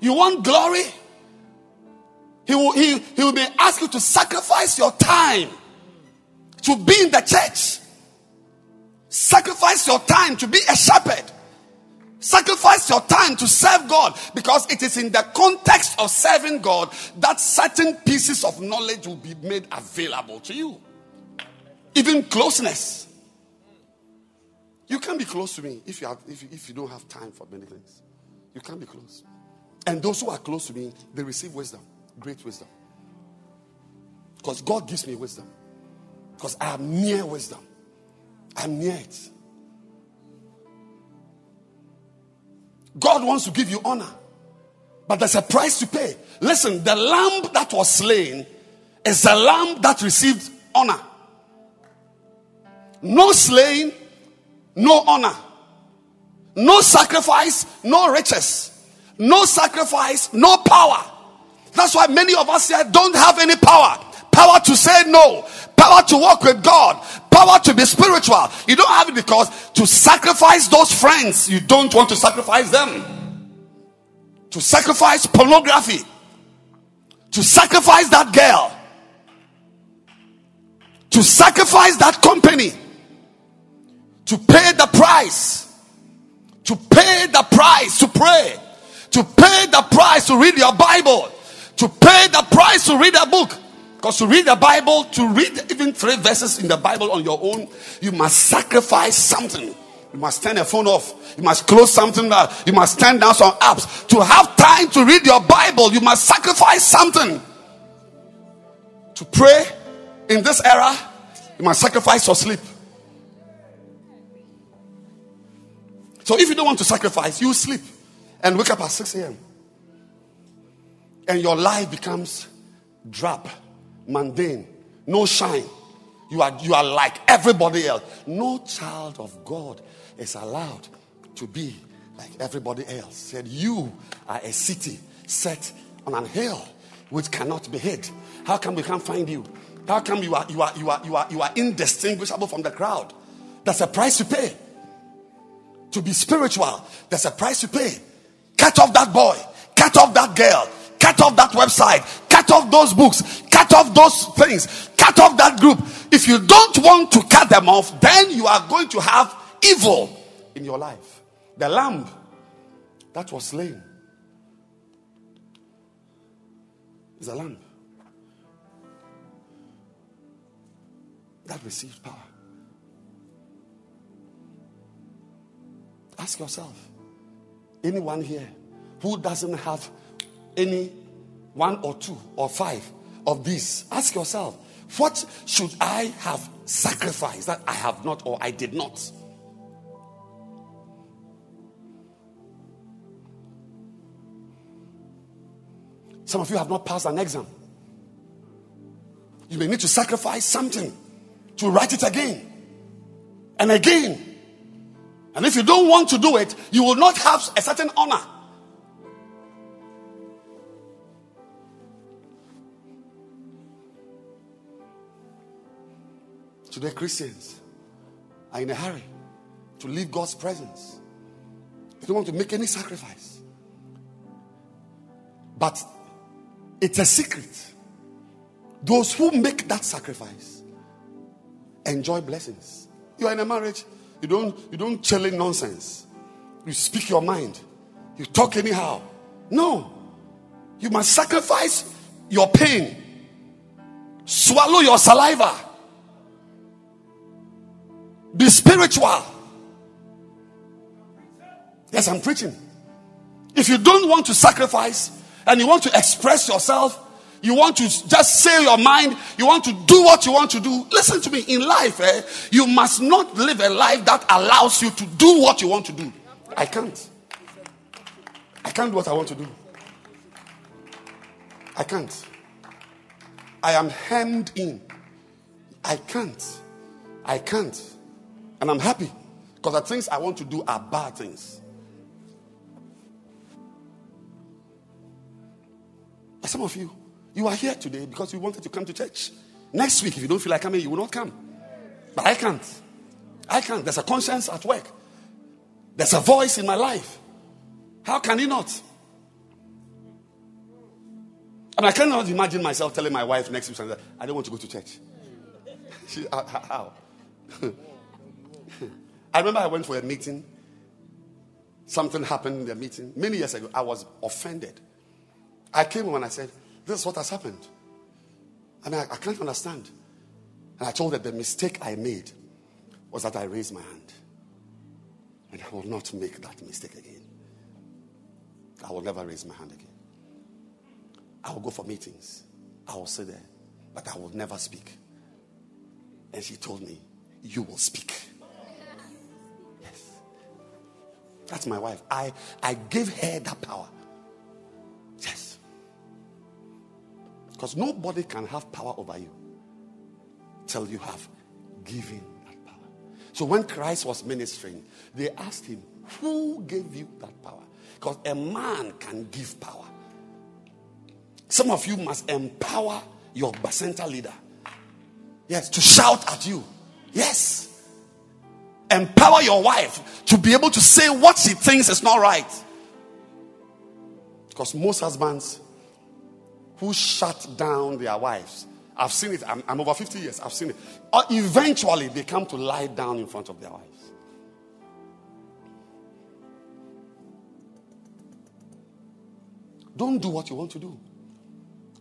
S3: You want glory? He will, he, he will be ask you to sacrifice your time to be in the church. Sacrifice your time to be a shepherd. Sacrifice your time to serve God because it is in the context of serving God that certain pieces of knowledge will be made available to you. Even closeness. You can't be close to me if you, have, if you, if you don't have time for many things. You can't be close. And those who are close to me, they receive wisdom, great wisdom. Because God gives me wisdom. Because I am near wisdom. I'm near it. God wants to give you honor, but there's a price to pay. Listen, the lamb that was slain is the lamb that received honor. No slaying, no honor. No sacrifice, no riches. No sacrifice, no power. That's why many of us here don't have any power. Power to say no, power to walk with God, power to be spiritual. You don't have it because to sacrifice those friends, you don't want to sacrifice them. To sacrifice pornography, to sacrifice that girl, to sacrifice that company, to pay the price, to pay the price to pray, to pay the price to read your Bible, to pay the price to read a book. Because to read the Bible, to read even three verses in the Bible on your own, you must sacrifice something. You must turn your phone off. You must close something. You must turn down some apps. To have time to read your Bible, you must sacrifice something. To pray in this era, you must sacrifice your sleep. So if you don't want to sacrifice, you sleep and wake up at 6 a.m. And your life becomes drab, mundane, no shine. You are, you are like everybody else. No child of God is allowed to be like everybody else. Said, You are a city set on an hill which cannot be hid. How come we can't find you? How come you are you are you are you are you are indistinguishable from the crowd? That's a price to pay. To be spiritual, there's a price to pay. Cut off that boy, cut off that girl, cut off that website, cut off those books, cut off those things, cut off that group. If you don't want to cut them off, then you are going to have evil in your life. The lamb that was slain is a lamb that received power. Ask yourself anyone here who doesn't have any one or two or five of these, ask yourself, what should I have sacrificed that I have not or I did not? Some of you have not passed an exam. You may need to sacrifice something to write it again and again. And if you don't want to do it, you will not have a certain honor. Today, Christians are in a hurry to leave God's presence. They don't want to make any sacrifice. But it's a secret. Those who make that sacrifice enjoy blessings. You are in a marriage, you don't you don't chill in nonsense. You speak your mind. You talk anyhow. No. You must sacrifice your pain. Swallow your saliva. Be spiritual. Yes, I'm preaching. If you don't want to sacrifice and you want to express yourself, you want to just say your mind, you want to do what you want to do. Listen to me. In life, eh, you must not live a life that allows you to do what you want to do. I can't. I can't do what I want to do. I can't. I am hemmed in. I can't. I can't. And I'm happy because the things I want to do are bad things. But some of you, you are here today because you wanted to come to church. Next week, if you don't feel like coming, you will not come. But I can't. I can't. There's a conscience at work. There's a voice in my life. How can you not? And I cannot imagine myself telling my wife next week, I don't want to go to church. She, how? I remember I went for a meeting. Something happened in the meeting many years ago. I was offended. I came home and I said, This is what has happened. I mean, I, I can't understand. And I told her the mistake I made was that I raised my hand. And I will not make that mistake again. I will never raise my hand again. I will go for meetings. I will sit there, but I will never speak. And she told me, You will speak. That's my wife. I, I gave her that power. Yes. Because nobody can have power over you till you have given that power. So when Christ was ministering, they asked him, Who gave you that power? Because a man can give power. Some of you must empower your center leader. Yes, to shout at you. Yes. Empower your wife to be able to say what she thinks is not right. Because most husbands who shut down their wives I've seen it. I'm, I'm over 50 years. I've seen it. Or eventually, they come to lie down in front of their wives. Don't do what you want to do.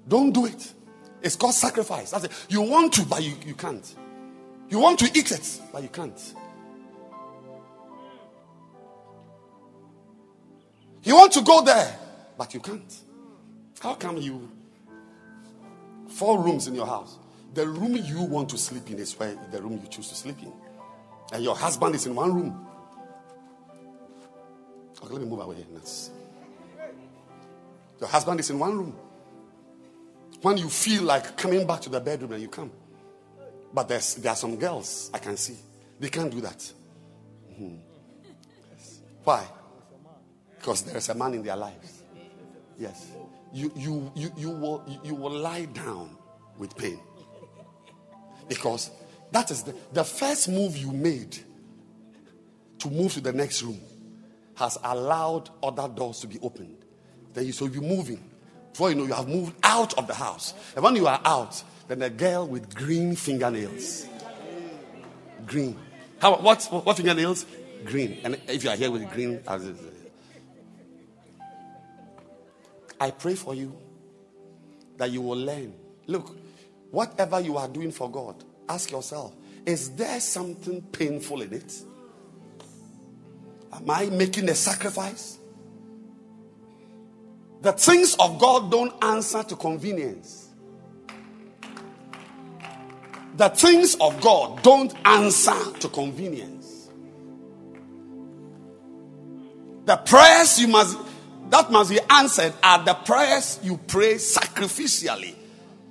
S3: Don't do it. It's called sacrifice. That's it. You want to, but you, you can't. You want to eat it, but you can't. You want to go there, but you can't. How come you four rooms in your house? The room you want to sleep in is where the room you choose to sleep in. And your husband is in one room. Okay, let me move away. Let's. Your husband is in one room. When you feel like coming back to the bedroom and you come. But there's, there are some girls I can see. They can't do that. Mhm. Why? Because there is a man in their lives. Yes. You, you, you, you, will, you will lie down with pain. Because that is the, the first move you made to move to the next room has allowed other doors to be opened. Then you so you're moving. Before you know, you have moved out of the house. And when you are out, then a girl with green fingernails. Green. How what what fingernails? Green. And if you are here with green, as I pray for you that you will learn. Look, whatever you are doing for God, ask yourself, is there something painful in it? Am I making a sacrifice? The things of God don't answer to convenience. The things of God don't answer to convenience. The prayers you must that must be answered are the prayers you pray sacrificially.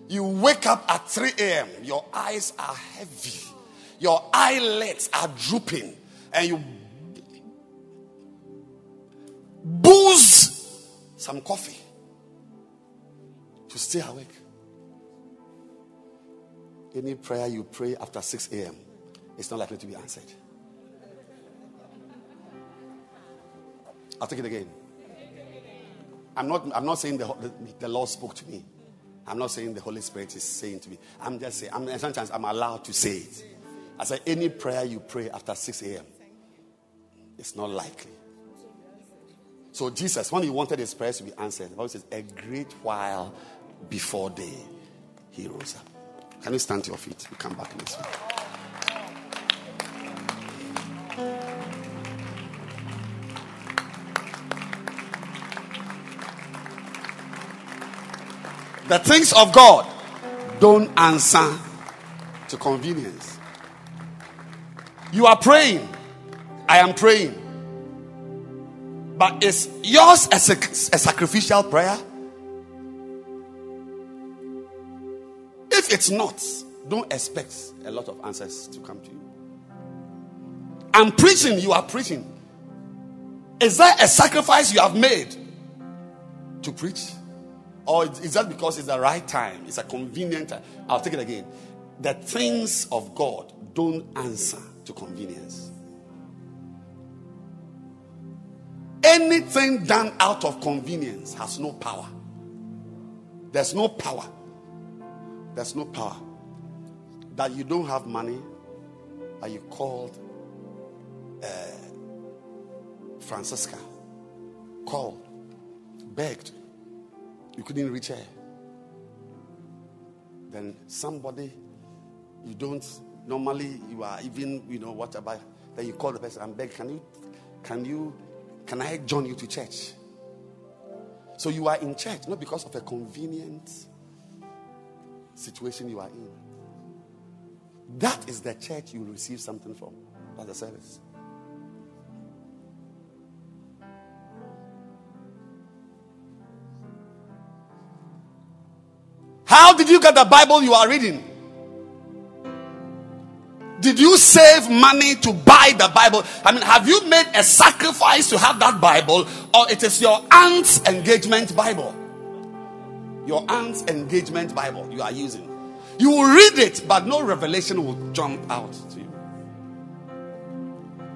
S3: You wake up at 3 a.m., your eyes are heavy, your eyelids are drooping, and you booze some coffee to stay awake. Any prayer you pray after 6 a.m. is not likely to be answered. I'll take it again. I'm not, I'm not saying the, the, the Lord spoke to me. I'm not saying the Holy Spirit is saying to me. I'm just saying, I'm, sometimes I'm allowed to say it. I say, any prayer you pray after 6 a.m., it's not likely. So, Jesus, when he wanted his prayers to be answered, the Bible says, a great while before day, he rose up. Can you stand to your feet? We come back in next week. The things of God don't answer to convenience. You are praying. I am praying. But is yours a, a sacrificial prayer? If it's not, don't expect a lot of answers to come to you. I'm preaching, you are preaching. Is there a sacrifice you have made to preach? Or is that because it's the right time? It's a convenient time. I'll take it again. The things of God don't answer to convenience. Anything done out of convenience has no power. There's no power. There's no power. That you don't have money, that you called uh, called, begged, you couldn't reach her. Then somebody you don't normally you are even you know whatever. Then you call the person and beg, can you can you can I join you to church? So you are in church not because of a convenient situation you are in. That is the church you receive something from. That's the service. How did you get the Bible you are reading? Did you save money to buy the Bible? I mean, have you made a sacrifice to have that Bible, or it is your aunt's engagement Bible? Your aunt's engagement Bible you are using. You will read it, but no revelation will jump out to you.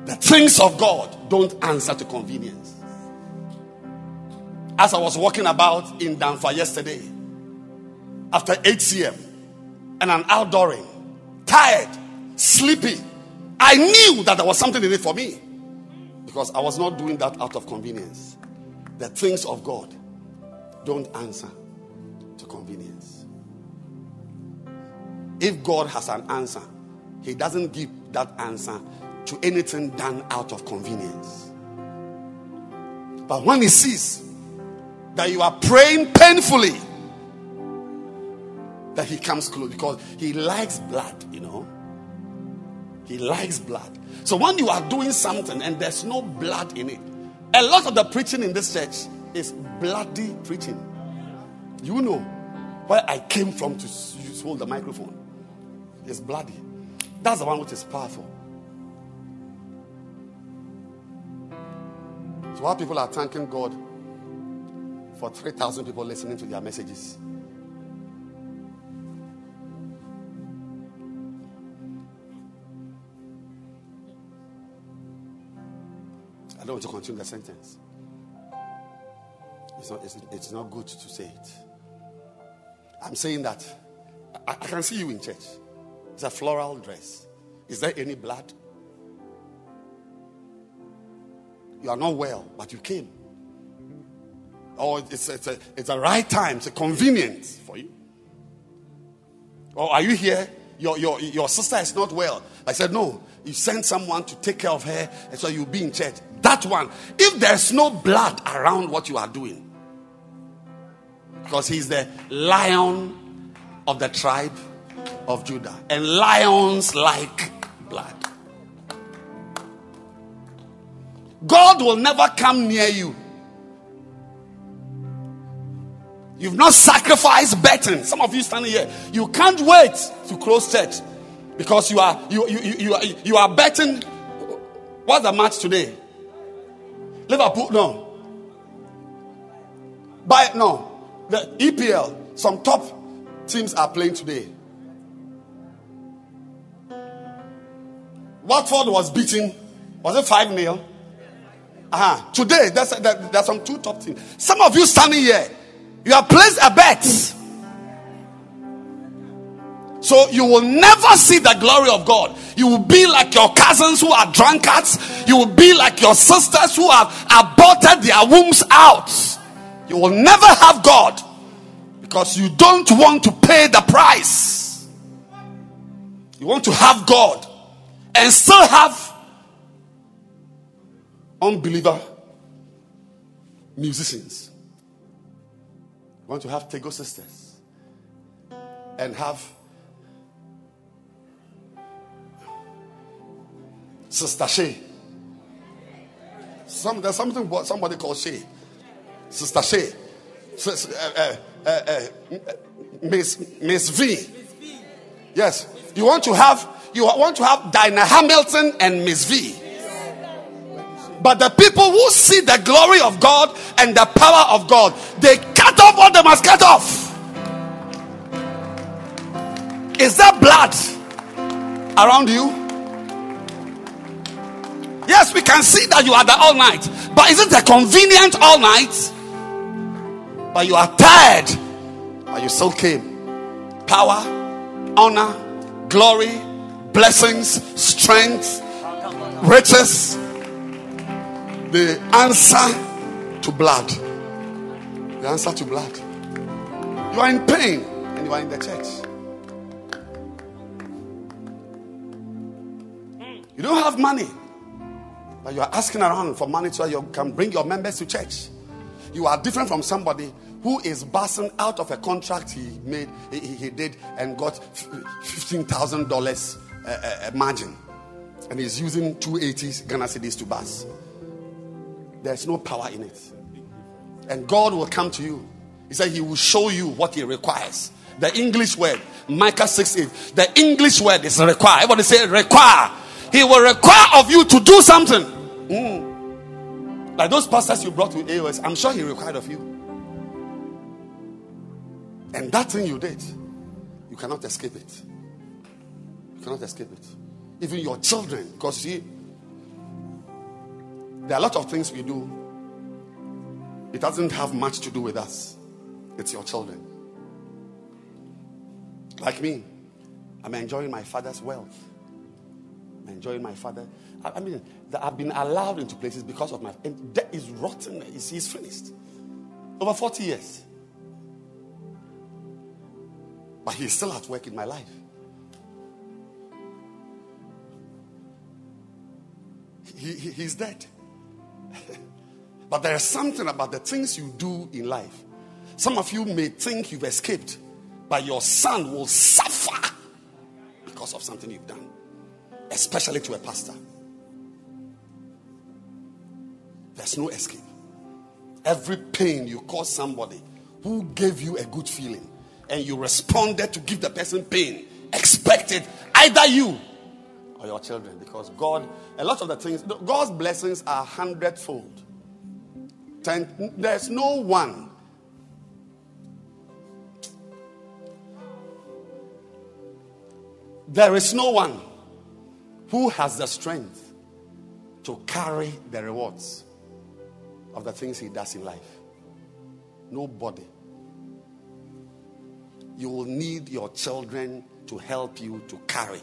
S3: The things of God don't answer to convenience. As I was walking about in Danfa yesterday, after HCM, and an outdooring, tired, sleepy. I knew that there was something in it for me because I was not doing that out of convenience. The things of God don't answer to convenience. If God has an answer, He doesn't give that answer to anything done out of convenience. But when He sees that you are praying painfully, that He comes close because He likes blood, you know. He likes blood. So when you are doing something and there's no blood in it, a lot of the preaching in this church is bloody preaching. You know where I came from to hold the microphone. It's bloody. That's the one which is powerful. So while people are thanking God for 3,000 people listening to their messages, don't want to continue the sentence. It's not, it's, it's not good to say it. I'm saying that I, I can see you in church. It's a floral dress. Is there any blood? You are not well, but you came. Or it's, it's, a, it's a right time, it's a convenience for you. Or are you here? Your, your, your sister is not well. I said, No, you send someone to take care of her, and so you'll be in church. That one, if there's no blood around what you are doing, because he's the lion of the tribe of Judah, and lions like blood. God will never come near you. You've not sacrificed betting. Some of you standing here, you can't wait to close church because you are you you you, you are you are betting. What's the match today? Liverpool, no. By no. The EPL, some top teams are playing today. Watford was beating, was it 5 0? Uh-huh. Today, there's, there, there's some two top teams. Some of you standing here, you have placed a bet. So you will never see the glory of God. You will be like your cousins who are drunkards. You will be like your sisters who have aborted their wombs out. You will never have God because you don't want to pay the price. You want to have God and still have unbeliever musicians. You want to have Tagoe sisters and have Sister Shay. Some, there's something somebody called Shay. Sister Shay. Sis- uh, uh, uh, uh, Miss Miss V. Yes. You want to have you want to have Diana Hamilton and Miss V. But the people who see the glory of God and the power of God, they cut off what they must cut off. Is there blood around you? Yes, we can see that you are there all night. But is it a convenient all night? But you are tired. But you still came. Power, honor, glory, blessings, strength, riches. The answer to blood. The answer to blood. You are in pain and you are in the church. You don't have money. You are asking around for money so you can bring your members to church. You are different from somebody who is busting out of a contract he made, he, he- did, and got fifteen thousand dollars uh, margin, and he's using two eighty Ghana cedis to bus. There's no power in it, and God will come to you. He said He will show you what He requires. The English word, Micah 6 8. The English word is require. Everybody say require. He will require of you to do something. Mm. Like those pastors you brought to AOS, I'm sure he required of you. And that thing you did, you cannot escape it. You cannot escape it. Even your children, because see, there are a lot of things we do. It doesn't have much to do with us. It's your children. Like me, I'm enjoying my father's wealth. I'm enjoying my father. I, mean, that I've been allowed into places because of my. And that is rotten. He's, he's finished. Over 40 years. But he's still at work in my life. He, he, he's dead. but there is something about the things you do in life. Some of you may think you've escaped, but your son will suffer because of something you've done, especially to a pastor. There's no escape. Every pain you cause somebody who gave you a good feeling and you responded to give the person pain, expected either you or your children because God, a lot of the things, God's blessings are hundredfold. Ten, there's no one. There is no one who has the strength to carry the rewards of the things he does in life. Nobody. You will need your children to help you to carry.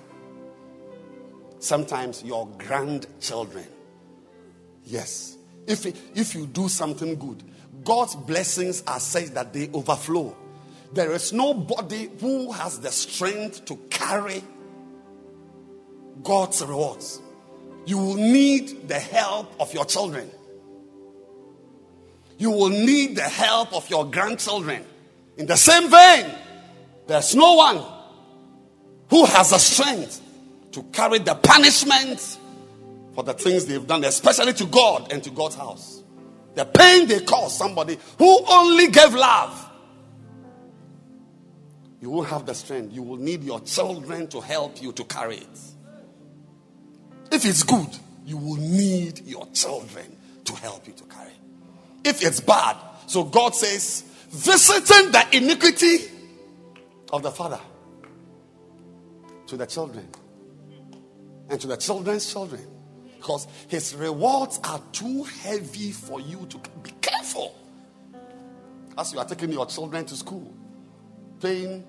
S3: Sometimes your grandchildren. Yes. If, if you do something good, God's blessings are such that they overflow. There is nobody who has the strength to carry God's rewards. You will need the help of your children. You will need the help of your grandchildren. In the same vein, there's no one who has the strength to carry the punishment for the things they've done, especially to God and to God's house. The pain they cause somebody who only gave love. You won't have the strength. You will need your children to help you to carry it. If it's good, you will need your children to help you to carry. If it's bad, so God says, visiting the iniquity of the father to the children and to the children's children because his rewards are too heavy for you to be careful as you are taking your children to school paying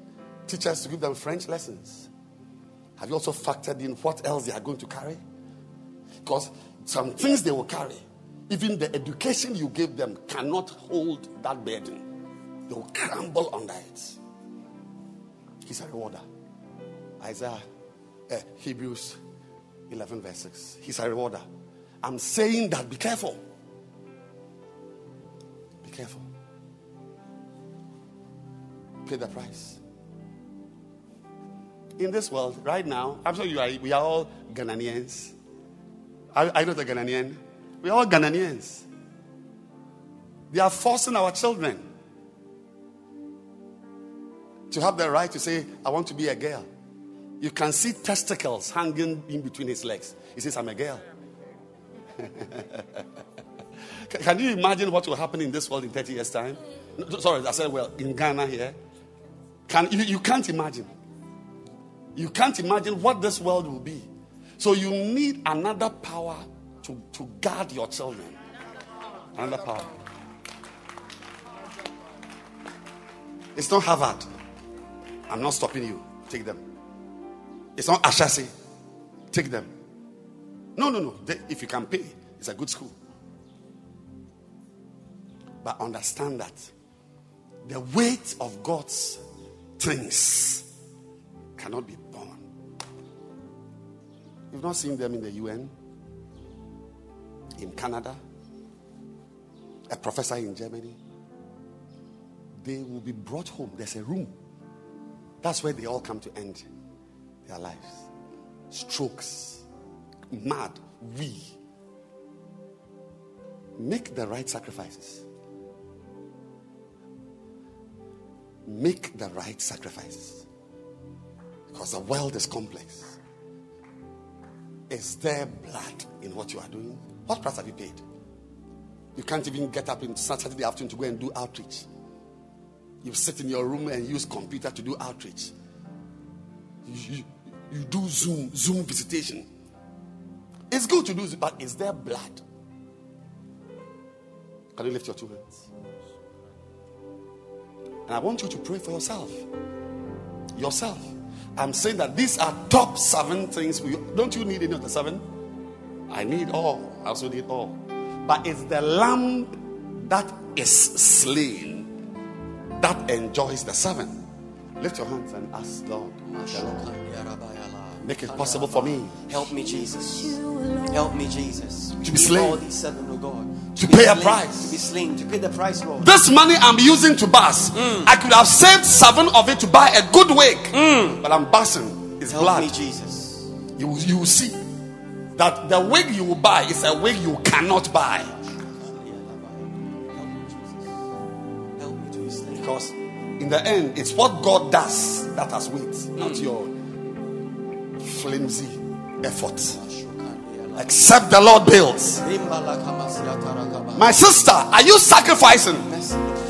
S3: teachers to give them french lessons. Have you also factored in what else they are going to carry? Because some things they will carry even the education you give them cannot hold that burden they will crumble under it he's a rewarder isaiah uh, hebrews 11, verse 6. He's a rewarder. I'm saying that be careful. Be careful. Pay the price. In this world, right now, I'm sure you are, we are all Ghanaians. I, I know the Ghanaian. We are all Ghanaians. They are forcing our children to have the right to say, I want to be a girl. You can see testicles hanging in between his legs. He says, I'm a girl. can you imagine what will happen in this world in 30 years' time? No, sorry, I said, well, in Ghana here. Can, you, you can't imagine. You can't imagine what this world will be. So you need another power to, to guard your children. Another power. It's not Harvard. I'm not stopping you. Take them. It's not Ashesi. Take them. No, no, no. They, if you can pay, it's a good school. But understand that the weight of God's things cannot be borne. You've not seen them in the UN, in Canada, a professor in Germany. They will be brought home. There's a room. That's where they all come to end their lives. Strokes, mad, we. Make the right sacrifices. Make the right sacrifices. Because the world is complex. Is there blood in what you are doing? What price have you paid? You can't even get up in Saturday afternoon to go and do outreach. You sit in your room and use computer to do outreach. You, you, you do Zoom, Zoom visitation. It's good to do, but is there blood? Can you lift your two hands? And I want you to pray for yourself. Yourself. I'm saying that these are top seven things. We, don't you need any of the seven? I need all. I also need all. But it's the lamb that is slain that enjoys the seven. Lift your hands and ask Lord. Make it possible for me
S4: Help me, Jesus. Help me, Jesus.
S3: To be slain.
S4: All these seven, oh God.
S3: To
S4: be
S3: pay a price.
S4: To be slain. To pay the price, Lord.
S3: This money I'm using to bus,
S4: Mm.
S3: I could have saved seven of it to buy a good wig, but I'm busing. It's
S4: Help
S3: blood.
S4: me, Jesus.
S3: You you will see that the wig you buy is a wig you cannot buy
S4: Help me, Jesus. Help me to be
S3: because in the end it's what God does that has weight, not hmm. your flimsy efforts. Except the Lord builds. My sister, are you sacrificing?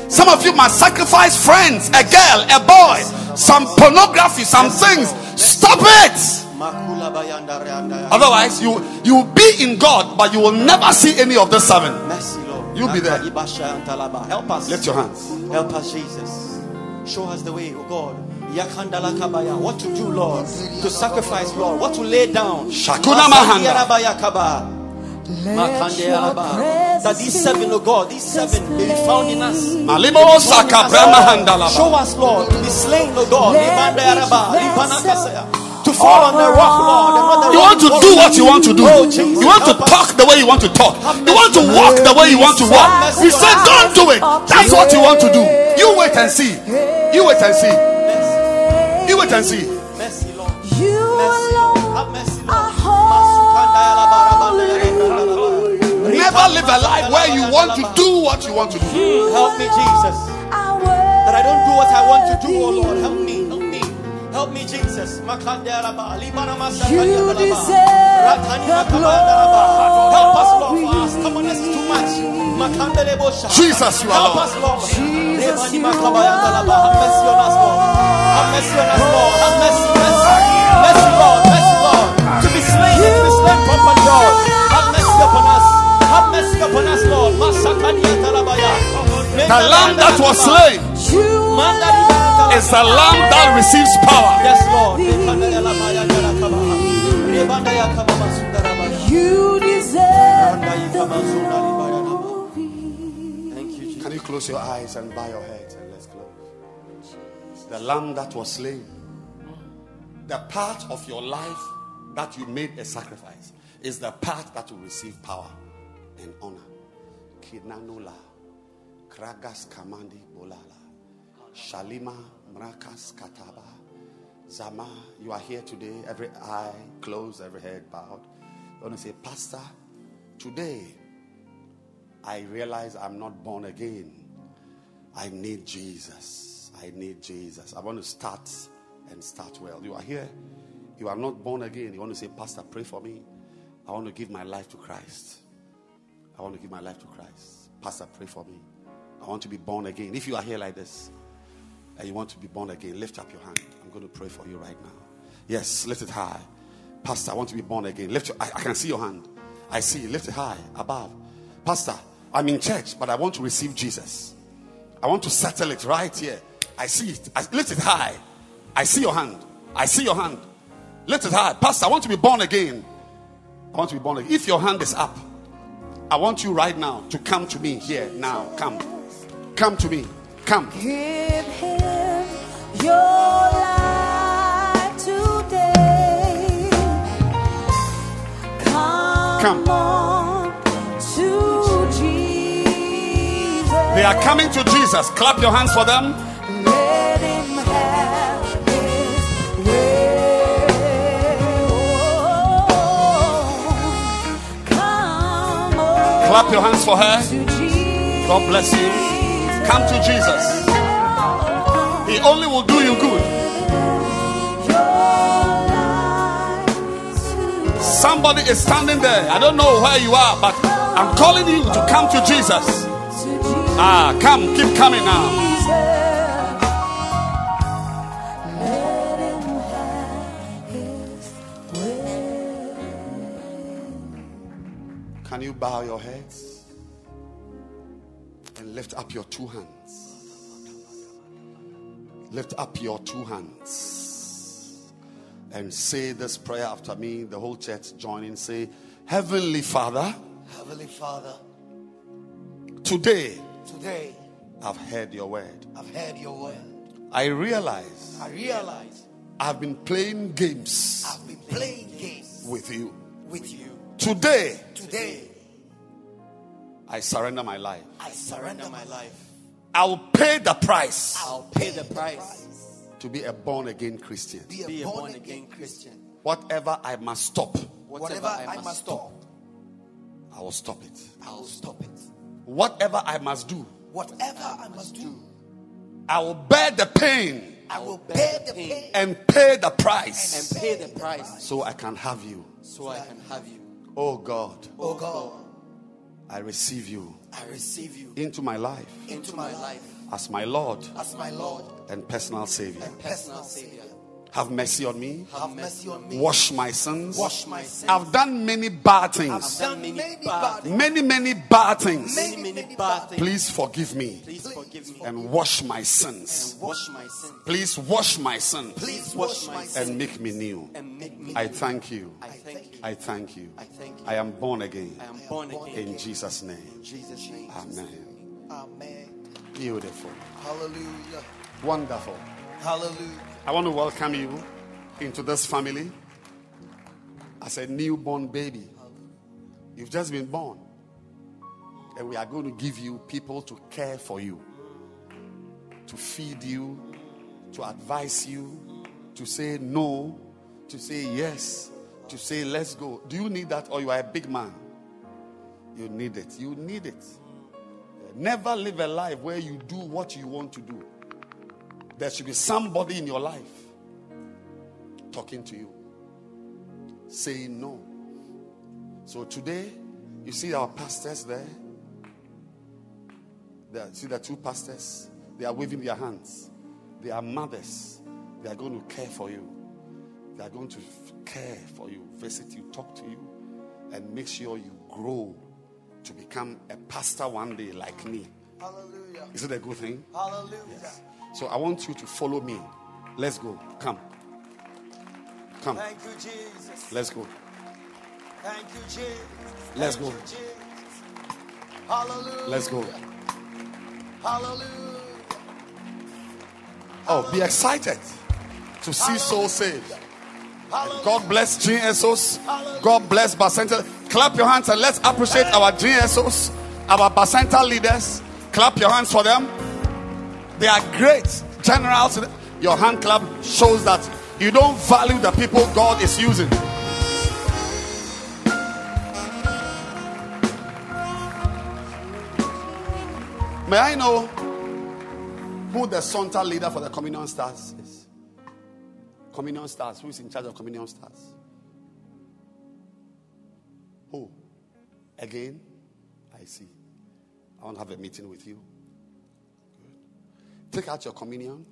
S3: Some of you must sacrifice friends, a girl, a boy, some pornography, some things. Stop it. Otherwise, you you will be in God, but you will never see any of the seven.
S4: Mercy, Lord.
S3: You'll be there.
S4: Help us.
S3: Lift your hands.
S4: Help us, Jesus. Show us the way, oh God. What to do, Lord? To sacrifice, Lord. What to lay down.
S3: Shakuna mahanda.
S4: Masandiyarabaya kaba. Makandiyaraba. That these seven, oh God, these seven may be found in us.
S3: Malibo saka brahma handalaba.
S4: Show us, Lord, to be slain, oh God. Libandayaraba. Libanakasaya. To fall on the rock, Lord. and not the
S3: You want to do what you want to do.
S4: Oh,
S3: You want to talk the way you want to talk. You want to walk the way you want to walk. We said, don't do it. That's what you want to do. You wait and see. You wait and see. You wait and see.
S4: Mercy, Lord.
S1: You
S4: Mercy, Lord. Have
S1: alone
S4: mercy,
S1: are
S4: Lord.
S3: Never live a life where you want to do what you want to do.
S4: Help me, Jesus.
S1: That
S4: That I don't do what I want to do, oh Lord. Help me, help me. Help me, Jesus. Makandelaba, libanama
S1: You
S4: sakayadalaba,
S1: deserve
S4: rakani
S1: the
S4: makabandaraba. Help us, Lord, for
S1: glory.
S4: our stubbornness is too much. Makandelebosha.
S3: Jesus, you are
S4: Help
S3: Lord.
S4: us, Lord.
S1: Jesus,
S4: Rebani
S1: you
S4: makabayandalaba.
S1: are
S4: Have mercy on us, Lord. Have mercy on us, Lord. Have mercy, mercy. Mercy, Lord. Mercy, Lord. To be slain, to be slain properly, Lord. Have mercy upon us. Have mercy upon us, Lord. Masakadiyatalabaya.
S3: The lamb that was slain
S4: Mandari-
S3: is the lamb that receives power.
S4: Yes, Lord. Thank
S1: You deserve the glory.
S4: you, Jesus.
S3: Can you close your eyes and bow your head and let's close? The lamb that was slain, the part of your life that you made a sacrifice, is the part that will receive power and honor. Kinanula, Kragas Kamandi Bolala, Shalima Mrakas Kataba, Zama. You are here today, every eye closed, every head bowed. You want to say, Pastor, today I realize I'm not born again. I need Jesus. I need Jesus. I want to start and start well. You are here. You are not born again. You want to say, Pastor, pray for me. I want to give my life to Christ. I want to give my life to Christ. Pastor, pray for me. I want to be born again. If you are here like this and you want to be born again, lift up your hand. I'm going to pray for you right now. Yes, lift it high. Pastor, I want to be born again. Lift your, I, I can see your hand. I see. Lift it high, above. Pastor, I'm in church, but I want to receive Jesus. I want to settle it right here. I see it. I, lift it high. I see your hand. I see your hand. Lift it high. Pastor, I want to be born again. I want to be born again. If your hand is up, I want you right now to come to me here now. Come. Come to me. Come.
S1: Come,
S3: Come.
S1: on to Jesus.
S3: They are coming to Jesus. Clap your hands for them.
S1: Let him have his way. Come on
S3: Clap your hands for her. God bless you. Come to Jesus. He only will do you good. Somebody is standing there. I don't know where you are, but I'm calling you to come to Jesus. Ah, come. Keep coming now. Can you bow your heads and lift up your two hands? Lift up your two hands. and say this prayer after me. The whole church join in. Say, Heavenly Father,
S5: Heavenly Father,
S3: today
S5: today
S3: I've heard your word.
S5: I've heard your word.
S3: I realize
S5: I realize
S3: I've been playing games
S5: I've been playing games
S3: with you.
S5: with you.
S3: Today
S5: Today,
S3: I surrender my life.
S5: I surrender my life.
S3: I'll pay the price
S4: I'll pay the price.
S3: to be a born again Christian.
S5: Be a,
S4: Be a
S5: born again Christian.
S3: Whatever I must stop,
S5: Whatever I must stop,
S3: I will stop it.
S5: I'll stop it.
S3: Whatever I must do,
S5: Whatever I must do,
S3: I will bear the pain
S5: I will bear the pain
S3: and pay the price
S4: And pay the price
S3: so I can have you.
S4: so I can have you.
S3: Oh God,
S5: Oh God, oh
S3: I receive you
S5: I receive you
S3: into my life
S5: into my life
S3: as my Lord
S5: as my Lord
S3: and personal Savior.
S5: and personal Savior.
S3: Have mercy on me.
S5: Have mercy on me.
S3: Wash my sins.
S5: Wash my sins.
S3: I've done many bad
S5: I've
S3: things.
S5: done
S4: many
S5: many
S4: bad
S5: bad
S3: Many, many bad things.
S5: Many,
S4: Many,
S5: many
S4: many
S5: bad
S4: bad things.
S3: Please forgive me
S4: Please forgive me
S3: and wash my sins.
S4: and wash my sins.
S3: Please wash my sins
S5: Please
S4: wash
S5: wash
S4: my
S5: my
S3: and make me new.
S4: And make me.
S3: I thank you.
S4: I thank you.
S3: I thank you.
S4: I thank you.
S3: I am born again.
S4: I am born again.
S3: In Jesus' name.
S4: In Jesus' name.
S3: Amen.
S5: Amen.
S3: Beautiful.
S5: Hallelujah.
S3: Wonderful.
S5: Hallelujah.
S3: I want to welcome you into this family as a newborn baby. You've just been born. And we are going to give you people to care for you, to feed you, to advise you, to say no, to say yes, to say let's go. Do you need that or you are a big man? You need it. You need it. Never live a life where you do what you want to do. There should be somebody in your life talking to you, saying no. So today, you see our pastors there. There, see the two pastors? They are waving their hands. They are mothers. They are going to care for you. They are going to care for you, visit you, talk to you, and make sure you grow to become a pastor one day like me.
S5: Hallelujah.
S3: Is it a good thing?
S5: Hallelujah.
S3: So I want you to follow me. Let's go. Come. Come.
S5: Thank you, Jesus.
S3: Let's go.
S5: Thank you, Jesus.
S3: Let's
S5: Thank
S3: go.
S5: you, Jesus. Hallelujah.
S3: Let's go.
S5: Hallelujah.
S3: Oh, be excited to see souls saved.
S5: Hallelujah.
S3: God bless GSOs. God bless Bacenta. Clap your hands and let's appreciate our GSOs, our Bacenta leaders. Clap your hands for them. They are great generals. Your hand clap shows that you don't value the people God is using. May I know who the Sonta leader for the Communion Stars is? Communion Stars. Who is in charge of Communion Stars? Who? Again? I see. I want to have a meeting with you. Take out your communion.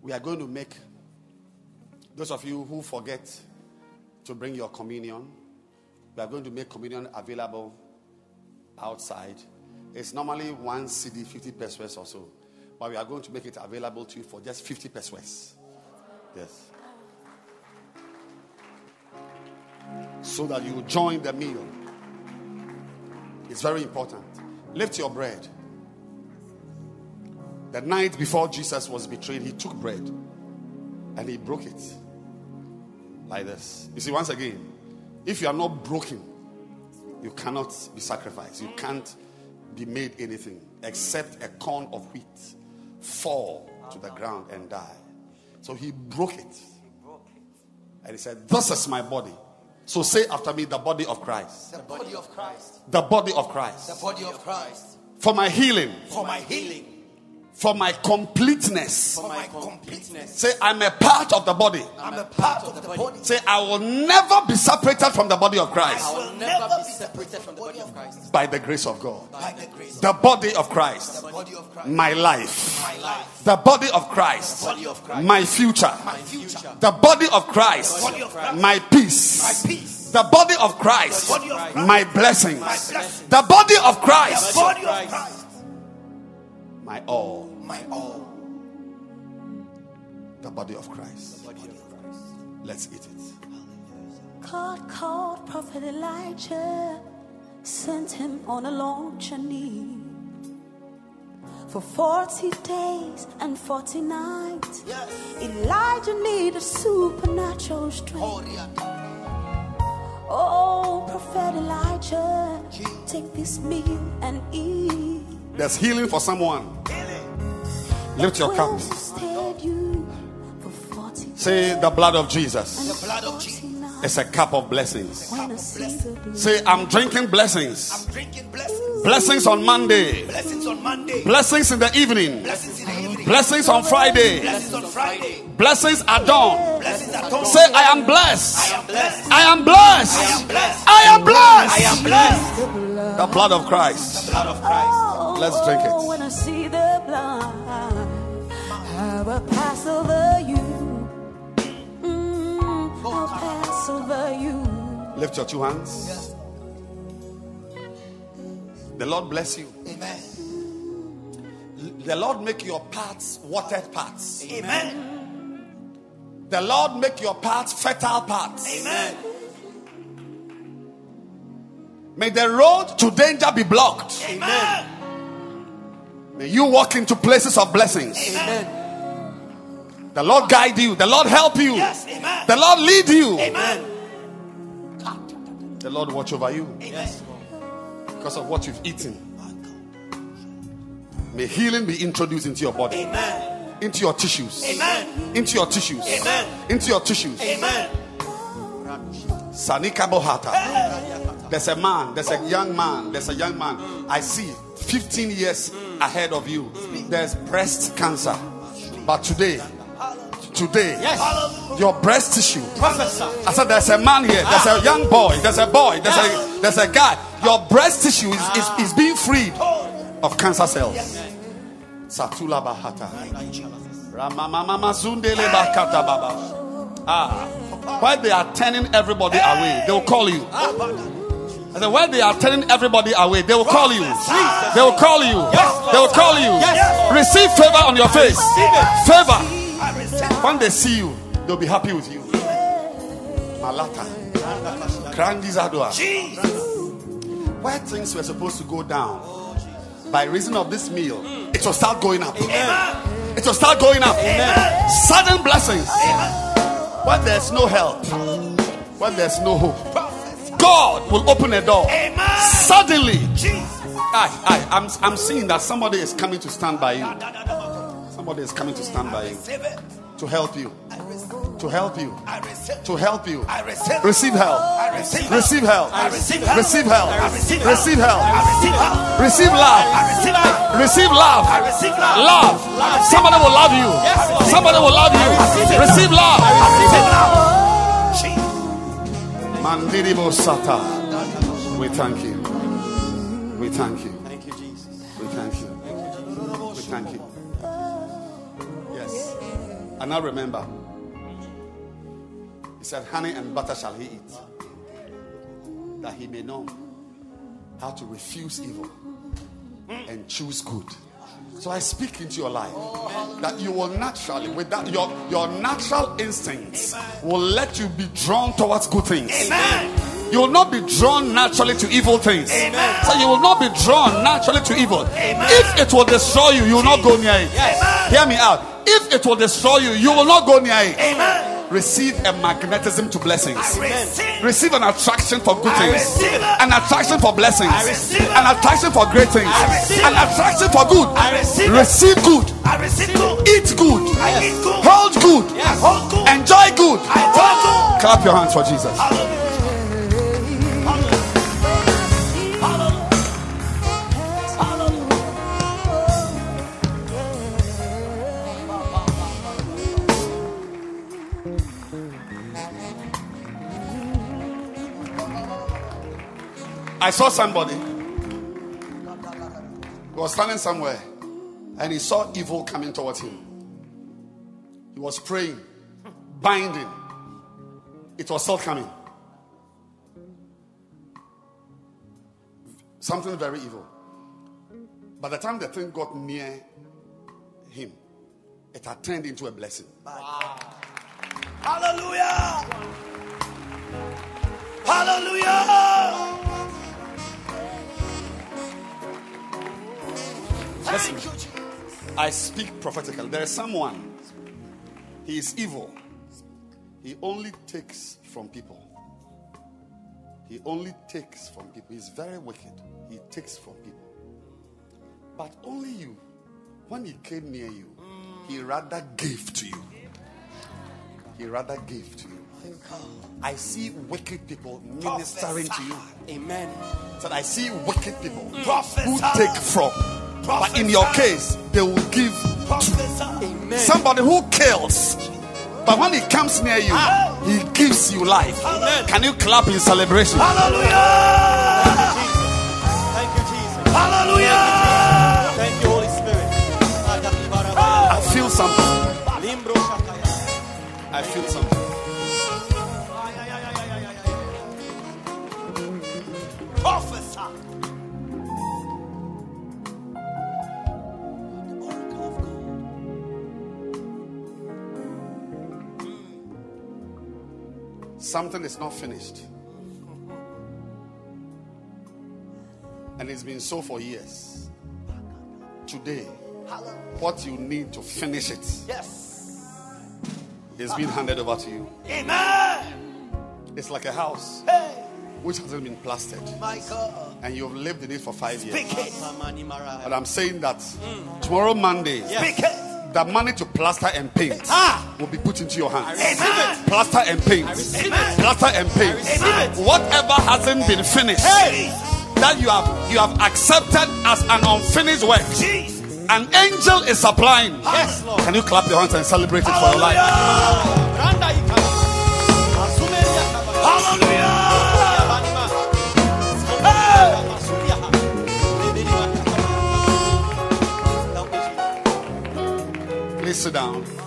S3: We are going to make those of you who forget to bring your communion, we are going to make communion available outside. It's normally one cedi, 50 pesewas or so. But we are going to make it available to you for just 50 pesewas. Yes. So that you join the meal. It's very important. Lift your bread. The night before Jesus was betrayed, he took bread and he broke it like this. You see, once again, if you are not broken, you cannot be sacrificed. You can't be made anything except a corn of wheat fall to the ground and die. So he broke it. And he said, This is my body. So say after me, the body of Christ.
S5: The body of Christ.
S3: The body of Christ.
S5: The body of Christ.
S3: For my healing,
S5: For my healing.
S3: For my completeness.
S5: For my completeness.
S3: Say, I'm a part of the body.
S5: I'm a part of the body.
S3: Say, I will never be separated from the body of Christ.
S4: I will never be separated from the body of Christ.
S3: by the grace of God.
S5: By the grace of
S3: The body of Christ,
S5: the body of Christ.
S3: my life.
S5: My life.
S3: The body of Christ, The
S5: Body of Christ.
S3: my future.
S5: My future.
S3: The body of Christ, The
S5: Body of Christ.
S3: my peace.
S5: My peace.
S3: The body of Christ,
S5: Body of Christ.
S3: my blessings.
S5: My blessings.
S3: The body of Christ, the
S5: Body of Christ.
S3: my all.
S5: My all.
S3: The body of Christ. Let's eat it.
S2: God called Prophet Elijah, sent him on a long journey. For 40 days and 40 nights,
S5: Yes.
S2: Elijah needed a supernatural strength. Oh, Prophet Elijah, take this meal and eat.
S3: There's healing for someone. Lift your cup.
S2: Will sustain you for 40
S3: Say the blood of Jesus.
S5: The blood of Jesus.
S3: It's a cup of blessings.
S2: When I see.
S3: Say, I'm drinking blessings.
S5: I'm drinking blessings.
S3: Blessings on Monday.
S5: Blessings on Monday.
S3: Blessings in the evening.
S5: Blessings in the evening.
S3: Blessings on Friday.
S5: Blessings on Friday.
S3: Blessings at dawn.
S5: Blessings at home.
S3: Say, I am blessed.
S5: I am blessed.
S3: I am blessed.
S5: I am blessed.
S3: I am blessed.
S5: I am blessed.
S3: The blood of Christ.
S5: Blood of Christ.
S2: Oh,
S3: Let's drink it.
S2: When I see the blood, I will pass over you. Mm, I'll pass over you.
S3: Lift your two hands. The Lord bless you.
S5: Amen.
S3: The Lord make your paths watered paths.
S5: Amen.
S3: The Lord make your paths fertile paths.
S5: Amen.
S3: May the road to danger be blocked.
S5: Amen.
S3: May you walk into places of blessings.
S5: Amen.
S3: The Lord guide you. The Lord help you.
S5: Yes. Amen.
S3: The Lord lead you.
S5: Amen.
S3: The Lord watch over you
S5: Amen.
S3: because of what you've eaten. May healing be introduced into your body,
S5: Amen.
S3: into your tissues,
S5: Amen.
S3: into your tissues,
S5: Amen.
S3: into your tissues.
S5: Amen.
S3: Sanika Bohata. There's a man, there's a young man, there's a young man. I see 15 years ahead of you. There's breast cancer. But today, today,
S4: Yes.
S3: your breast tissue.
S4: Professor.
S3: I said there's a man here, there's a young boy, there's a boy, there's a there's a guy. Your breast tissue is, is, is being freed of cancer cells. Satula Bahata. Ramamamama Zundele Bakata Baba. Ah. While they are turning everybody away, they will call you. I said, while they are turning everybody away, they will call you. They will call you. They will call you. Receive favor on your face. Favor. When they see you, they'll be happy with you. Malata. Grandizadua.
S5: Jesus.
S3: Where things were supposed to go down, by reason of this meal, it will start going up. It will start going up. Sudden blessings. When there's no help, when there's no hope, God will open a door.
S5: Amen.
S3: Suddenly,
S5: Jesus.
S3: I, I, I'm, I'm seeing that somebody is coming to stand by you. Somebody is coming to stand by you to help you, to help you, to help you.
S5: I receive.
S3: Help.
S5: I receive.
S3: Help.
S5: I receive help.
S3: Receive help.
S5: I receive help.
S3: Receive.
S5: I receive help.
S3: Love.
S5: I receive
S3: love.
S5: I receive love.
S3: Love. Somebody will love you. Somebody will love you. Receive love. Mandiribo Sata. We thank you. We thank you.
S4: Thank you, Jesus.
S3: We thank you. We thank you. Yes. And now remember, he said, Honey and butter shall he eat, that he may know how to refuse evil and choose good. So I speak into your life that you will naturally, with that, your, your natural instincts will let you be drawn towards good things. Amen. You will not be drawn naturally to evil things. So you will not be drawn naturally to evil. If it will destroy you, you will not go near it. Hear me out. If it will destroy you, you will not go near it. Receive a magnetism to blessings.
S5: Receive.
S3: Receive an attraction for good things. An attraction for blessings.
S5: Receive.
S3: An attraction for great things. An attraction for good.
S5: I receive.
S3: Receive good.
S5: I receive good.
S3: Eat good.
S5: I eat good.
S3: Hold good.
S5: I hold good.
S3: Enjoy good.
S5: I enjoy good.
S3: Clap your hands for Jesus.
S5: Hallelujah.
S3: I saw somebody who was standing somewhere and he saw evil coming towards him. He was praying, binding. It was still coming. Something very evil. By the time the thing got near him, it had turned into a blessing.
S5: Hallelujah. Hallelujah.
S3: Listen. I speak prophetically. There is someone, he is evil. He only takes from people. He only takes from people. He's very wicked. He takes from people. But only you, when he came near you, he rather gave to you. He rather gave to you. I see wicked people ministering to you.
S5: Amen.
S3: Said I see wicked people who take from. But in your case, they will give
S5: Prophesy. Amen.
S3: Somebody who kills, but when he comes near you,
S5: Ah.
S3: he gives you life.
S5: Amen.
S3: Can you clap in celebration?
S5: Hallelujah.
S4: Thank you, Jesus.
S5: Hallelujah.
S4: Thank you, Holy Spirit.
S3: I feel something. I feel something.
S5: Prophesy.
S3: Something is not finished. And it's been so for years. Today, what you need to finish it
S5: Yes.
S3: is being handed over to you.
S5: Amen.
S3: It's like a house
S5: Hey,
S3: which hasn't been plastered,
S5: my God.
S3: and you've lived in it for five years.
S5: Speak it.
S3: But I'm saying that tomorrow, Monday,
S5: Speak it.
S3: The money to plaster and paint
S5: Ah.
S3: will be put into your hands. Plaster and paint. Plaster and paint. Whatever hasn't been finished,
S5: Hey.
S3: that you have you have accepted as an unfinished work,
S5: Jesus.
S3: an angel is supplying.
S4: Yes, Lord.
S3: Can you clap your hands and celebrate it for your life?
S5: Hallelujah.
S3: Sit down.